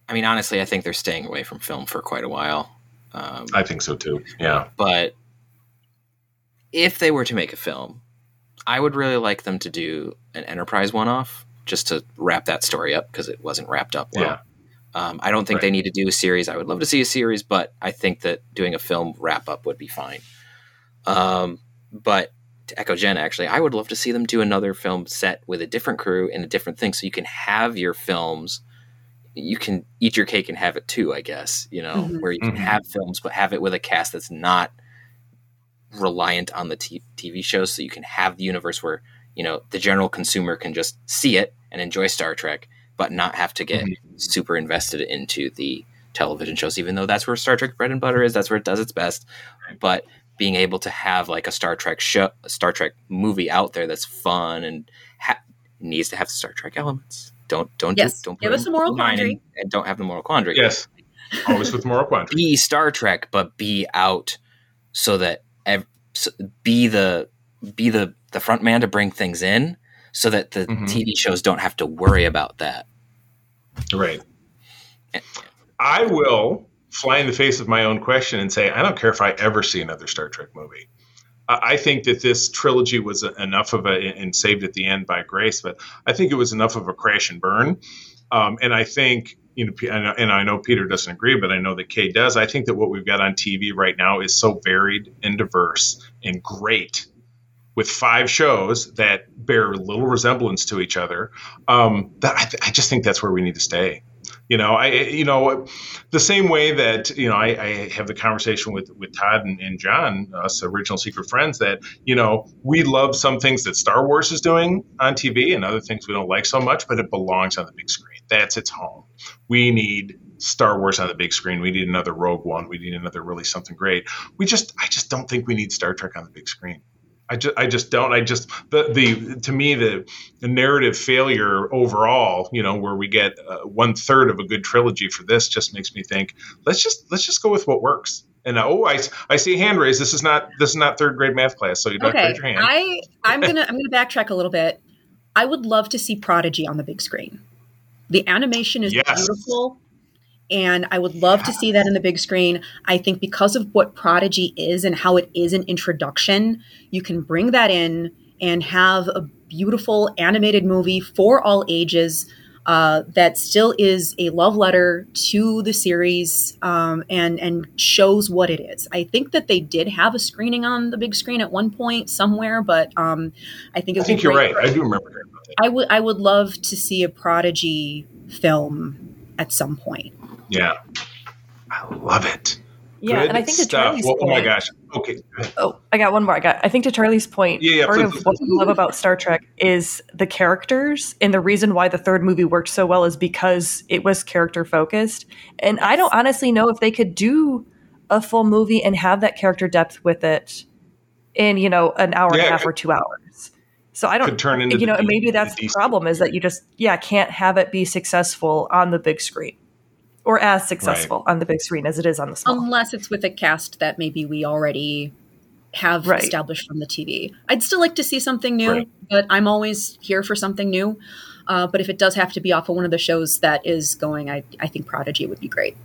I mean, honestly, I think they're staying away from film for quite a while. Um, I think so too. Yeah. But if they were to make a film, I would really like them to do an Enterprise one off just to wrap that story up because it wasn't wrapped up well. Yeah. Um, I don't think right. they need to do a series. I would love to see a series, but I think that doing a film wrap up would be fine. Um, but to echo Jen, actually, I would love to see them do another film set with a different crew and a different thing so you can have your films you can eat your cake and have it too, I guess, you know, mm-hmm. where you can mm-hmm. have films, but have it with a cast that's not reliant on the t- TV shows. So you can have the universe where, you know, the general consumer can just see it and enjoy Star Trek, but not have to get mm-hmm. super invested into the television shows, even though that's where Star Trek bread and butter is. That's where it does its best. But being able to have like a Star Trek show, a Star Trek movie out there that's fun and ha- needs to have Star Trek elements. Don't don't yes. do, not give us a moral quandary and, and, don't have the moral quandary. Yes, always with moral quandary. Be Star Trek, but be out so that ev- so be the be the the front man to bring things in so that the mm-hmm. TV shows don't have to worry about that. Right. I will fly in the face of my own question and say I don't care if I ever see another Star Trek movie. I think that this trilogy was enough of a and saved at the end by grace, but I think it was enough of a crash and burn. Um, and I think you know, and I know Peter doesn't agree, but I know that Kay does. I think that what we've got on TV right now is so varied and diverse and great with five shows that bear little resemblance to each other. Um, that I, th- I, just think that's where we need to stay. You know, I you know the same way that you know I, I have the conversation with with Todd and, and, John, us original Secret Friends, that you know we love some things that Star Wars is doing on TV and other things we don't like so much, but it belongs on the big screen. That's its home. We need Star Wars on the big screen. We need another Rogue One. We need another really something great. We just I just don't think we need Star Trek on the big screen. I just, I just don't. I just the the to me the, the narrative failure overall, you know, where we get uh, one third of a good trilogy for this, just makes me think let's just let's just go with what works. And uh, oh, I, I see a hand raised. This is not this is not third grade math class, so you don't okay. raise your hand. I I'm gonna I'm gonna backtrack a little bit. I would love to see Prodigy on the big screen. The animation is yes. beautiful and I would love to see that in the big screen. I think because of what Prodigy is and how it is an introduction, you can bring that in and have a beautiful animated movie for all ages uh, that still is a love letter to the series um, and and shows what it is. I think that they did have a screening on the big screen at one point somewhere, but um, I think it's I think you're right. I do remember. I would I would love to see a Prodigy film at some point. Yeah. I love it. Yeah, Good and I think to Charlie's well, point, oh my gosh. Okay. Oh, I got one more. I got. I think to Charlie's point, yeah, yeah, part please, of what we love about Star Trek is the characters, and the reason why the third movie worked so well is because it was character focused. And I don't honestly know if they could do a full movie and have that character depth with it in you know an hour yeah, and a half or two hours. So I don't turn into you know, and maybe that's the problem is that you just yeah can't have it be successful on the big screen or as successful right. on the big screen as it is on the small. Unless it's with a cast that maybe we already have right. established from the TV. I'd still like to see something new, right. but I'm always here for something new. Uh, but if it does have to be off of one of the shows that is going, I, I think Prodigy would be great.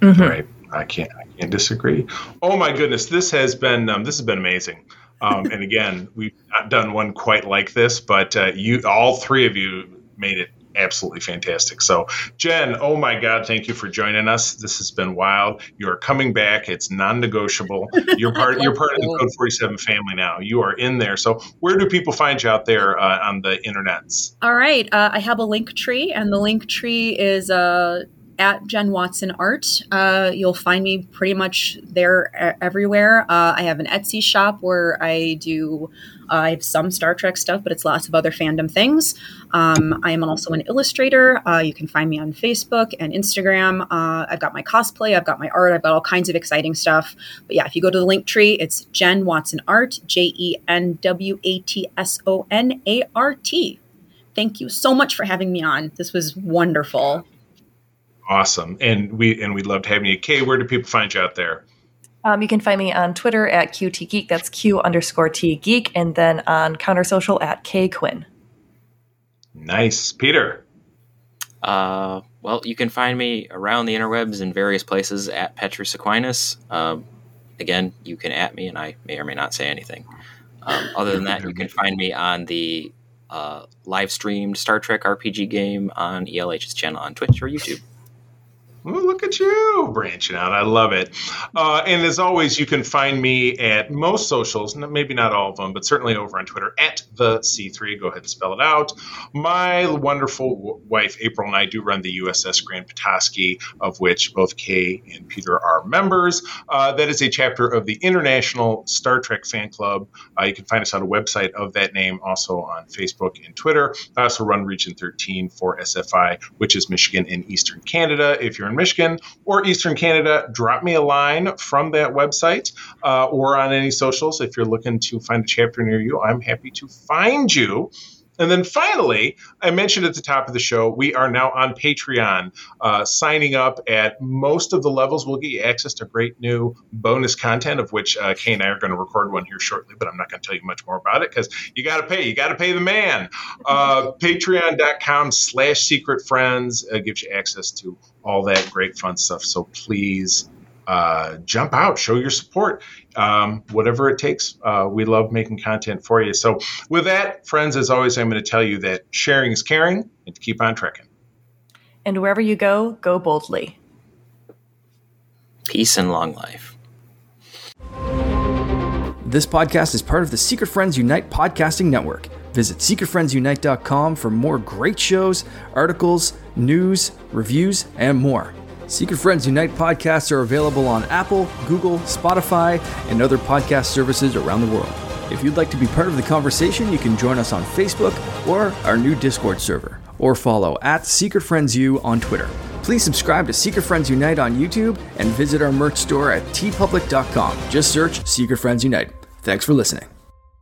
Mm-hmm. Right. I can't I can't disagree. Oh my goodness, this has been um, this has been amazing. Um, [LAUGHS] and again, we've not done one quite like this, but uh, you all three of you made it absolutely fantastic. So, Jen, oh my God, thank you for joining us. This has been wild. You are coming back. It's non-negotiable. [LAUGHS] You're part. you're part of the Code 47 family now. You are in there. So, where do people find you out there uh, on the internets? All right, uh, I have a link tree, and the link tree is uh, at Jen Watson Art. Uh, you'll find me pretty much there everywhere. Uh, I have an Etsy shop where I do. Uh, I have some Star Trek stuff, but it's lots of other fandom things. Um, I am also an illustrator. Uh, you can find me on Facebook and Instagram. Uh, I've got my cosplay, I've got my art, I've got all kinds of exciting stuff. But yeah, if you go to the link tree, it's Jen Watson Art, J E N W A T S O N A R T. Thank you so much for having me on. This was wonderful awesome. And we and we loved having you. Kay, where do people find you out there? Um, you can find me on Twitter at QT Geek. That's Q underscore T Geek, and then on Counter Social at K Quinn. Nice, Peter. Uh, well, you can find me around the interwebs in various places at Petrus Aquinas. Um, again, you can at me, and I may or may not say anything. Um, other than that, you can find me on the uh, live streamed Star Trek RPG game on ELH's channel on Twitch or YouTube. Well, look at you branching out. I love it. Uh, and as always, you can find me at most socials, maybe not all of them, but certainly over on Twitter at the C3. Go ahead and spell it out. My wonderful wife, April, and I do run the USS Grand Petoskey, of which both Kay and Peter are members. Uh, that is a chapter of the International Star Trek Fan Club. Uh, you can find us on a website of that name, also on Facebook and Twitter. I also run Region 13 for SFI, which is Michigan and Eastern Canada. If you're in Michigan or Eastern Canada, drop me a line from that website uh, or on any socials. If you're looking to find a chapter near you, I'm happy to find you. And then finally, I mentioned at the top of the show, we are now on Patreon. Uh, signing up at most of the levels will get you access to great new bonus content, of which uh, Kay and I are going to record one here shortly, but I'm not going to tell you much more about it because you got to pay. You got to pay the man. Uh, Patreon.com slash secret friends uh, gives you access to all that great fun stuff. So please uh, jump out, show your support, um, whatever it takes. Uh, we love making content for you. So, with that, friends, as always, I'm going to tell you that sharing is caring and to keep on trekking. And wherever you go, go boldly. Peace and long life. This podcast is part of the Secret Friends Unite podcasting network. Visit secretfriendsunite.com for more great shows, articles, news, reviews, and more. Secret Friends Unite podcasts are available on Apple, Google, Spotify, and other podcast services around the world. If you'd like to be part of the conversation, you can join us on Facebook or our new Discord server, or follow at Secret Friends U on Twitter. Please subscribe to Secret Friends Unite on YouTube and visit our merch store at teepublic.com. Just search Secret Friends Unite. Thanks for listening.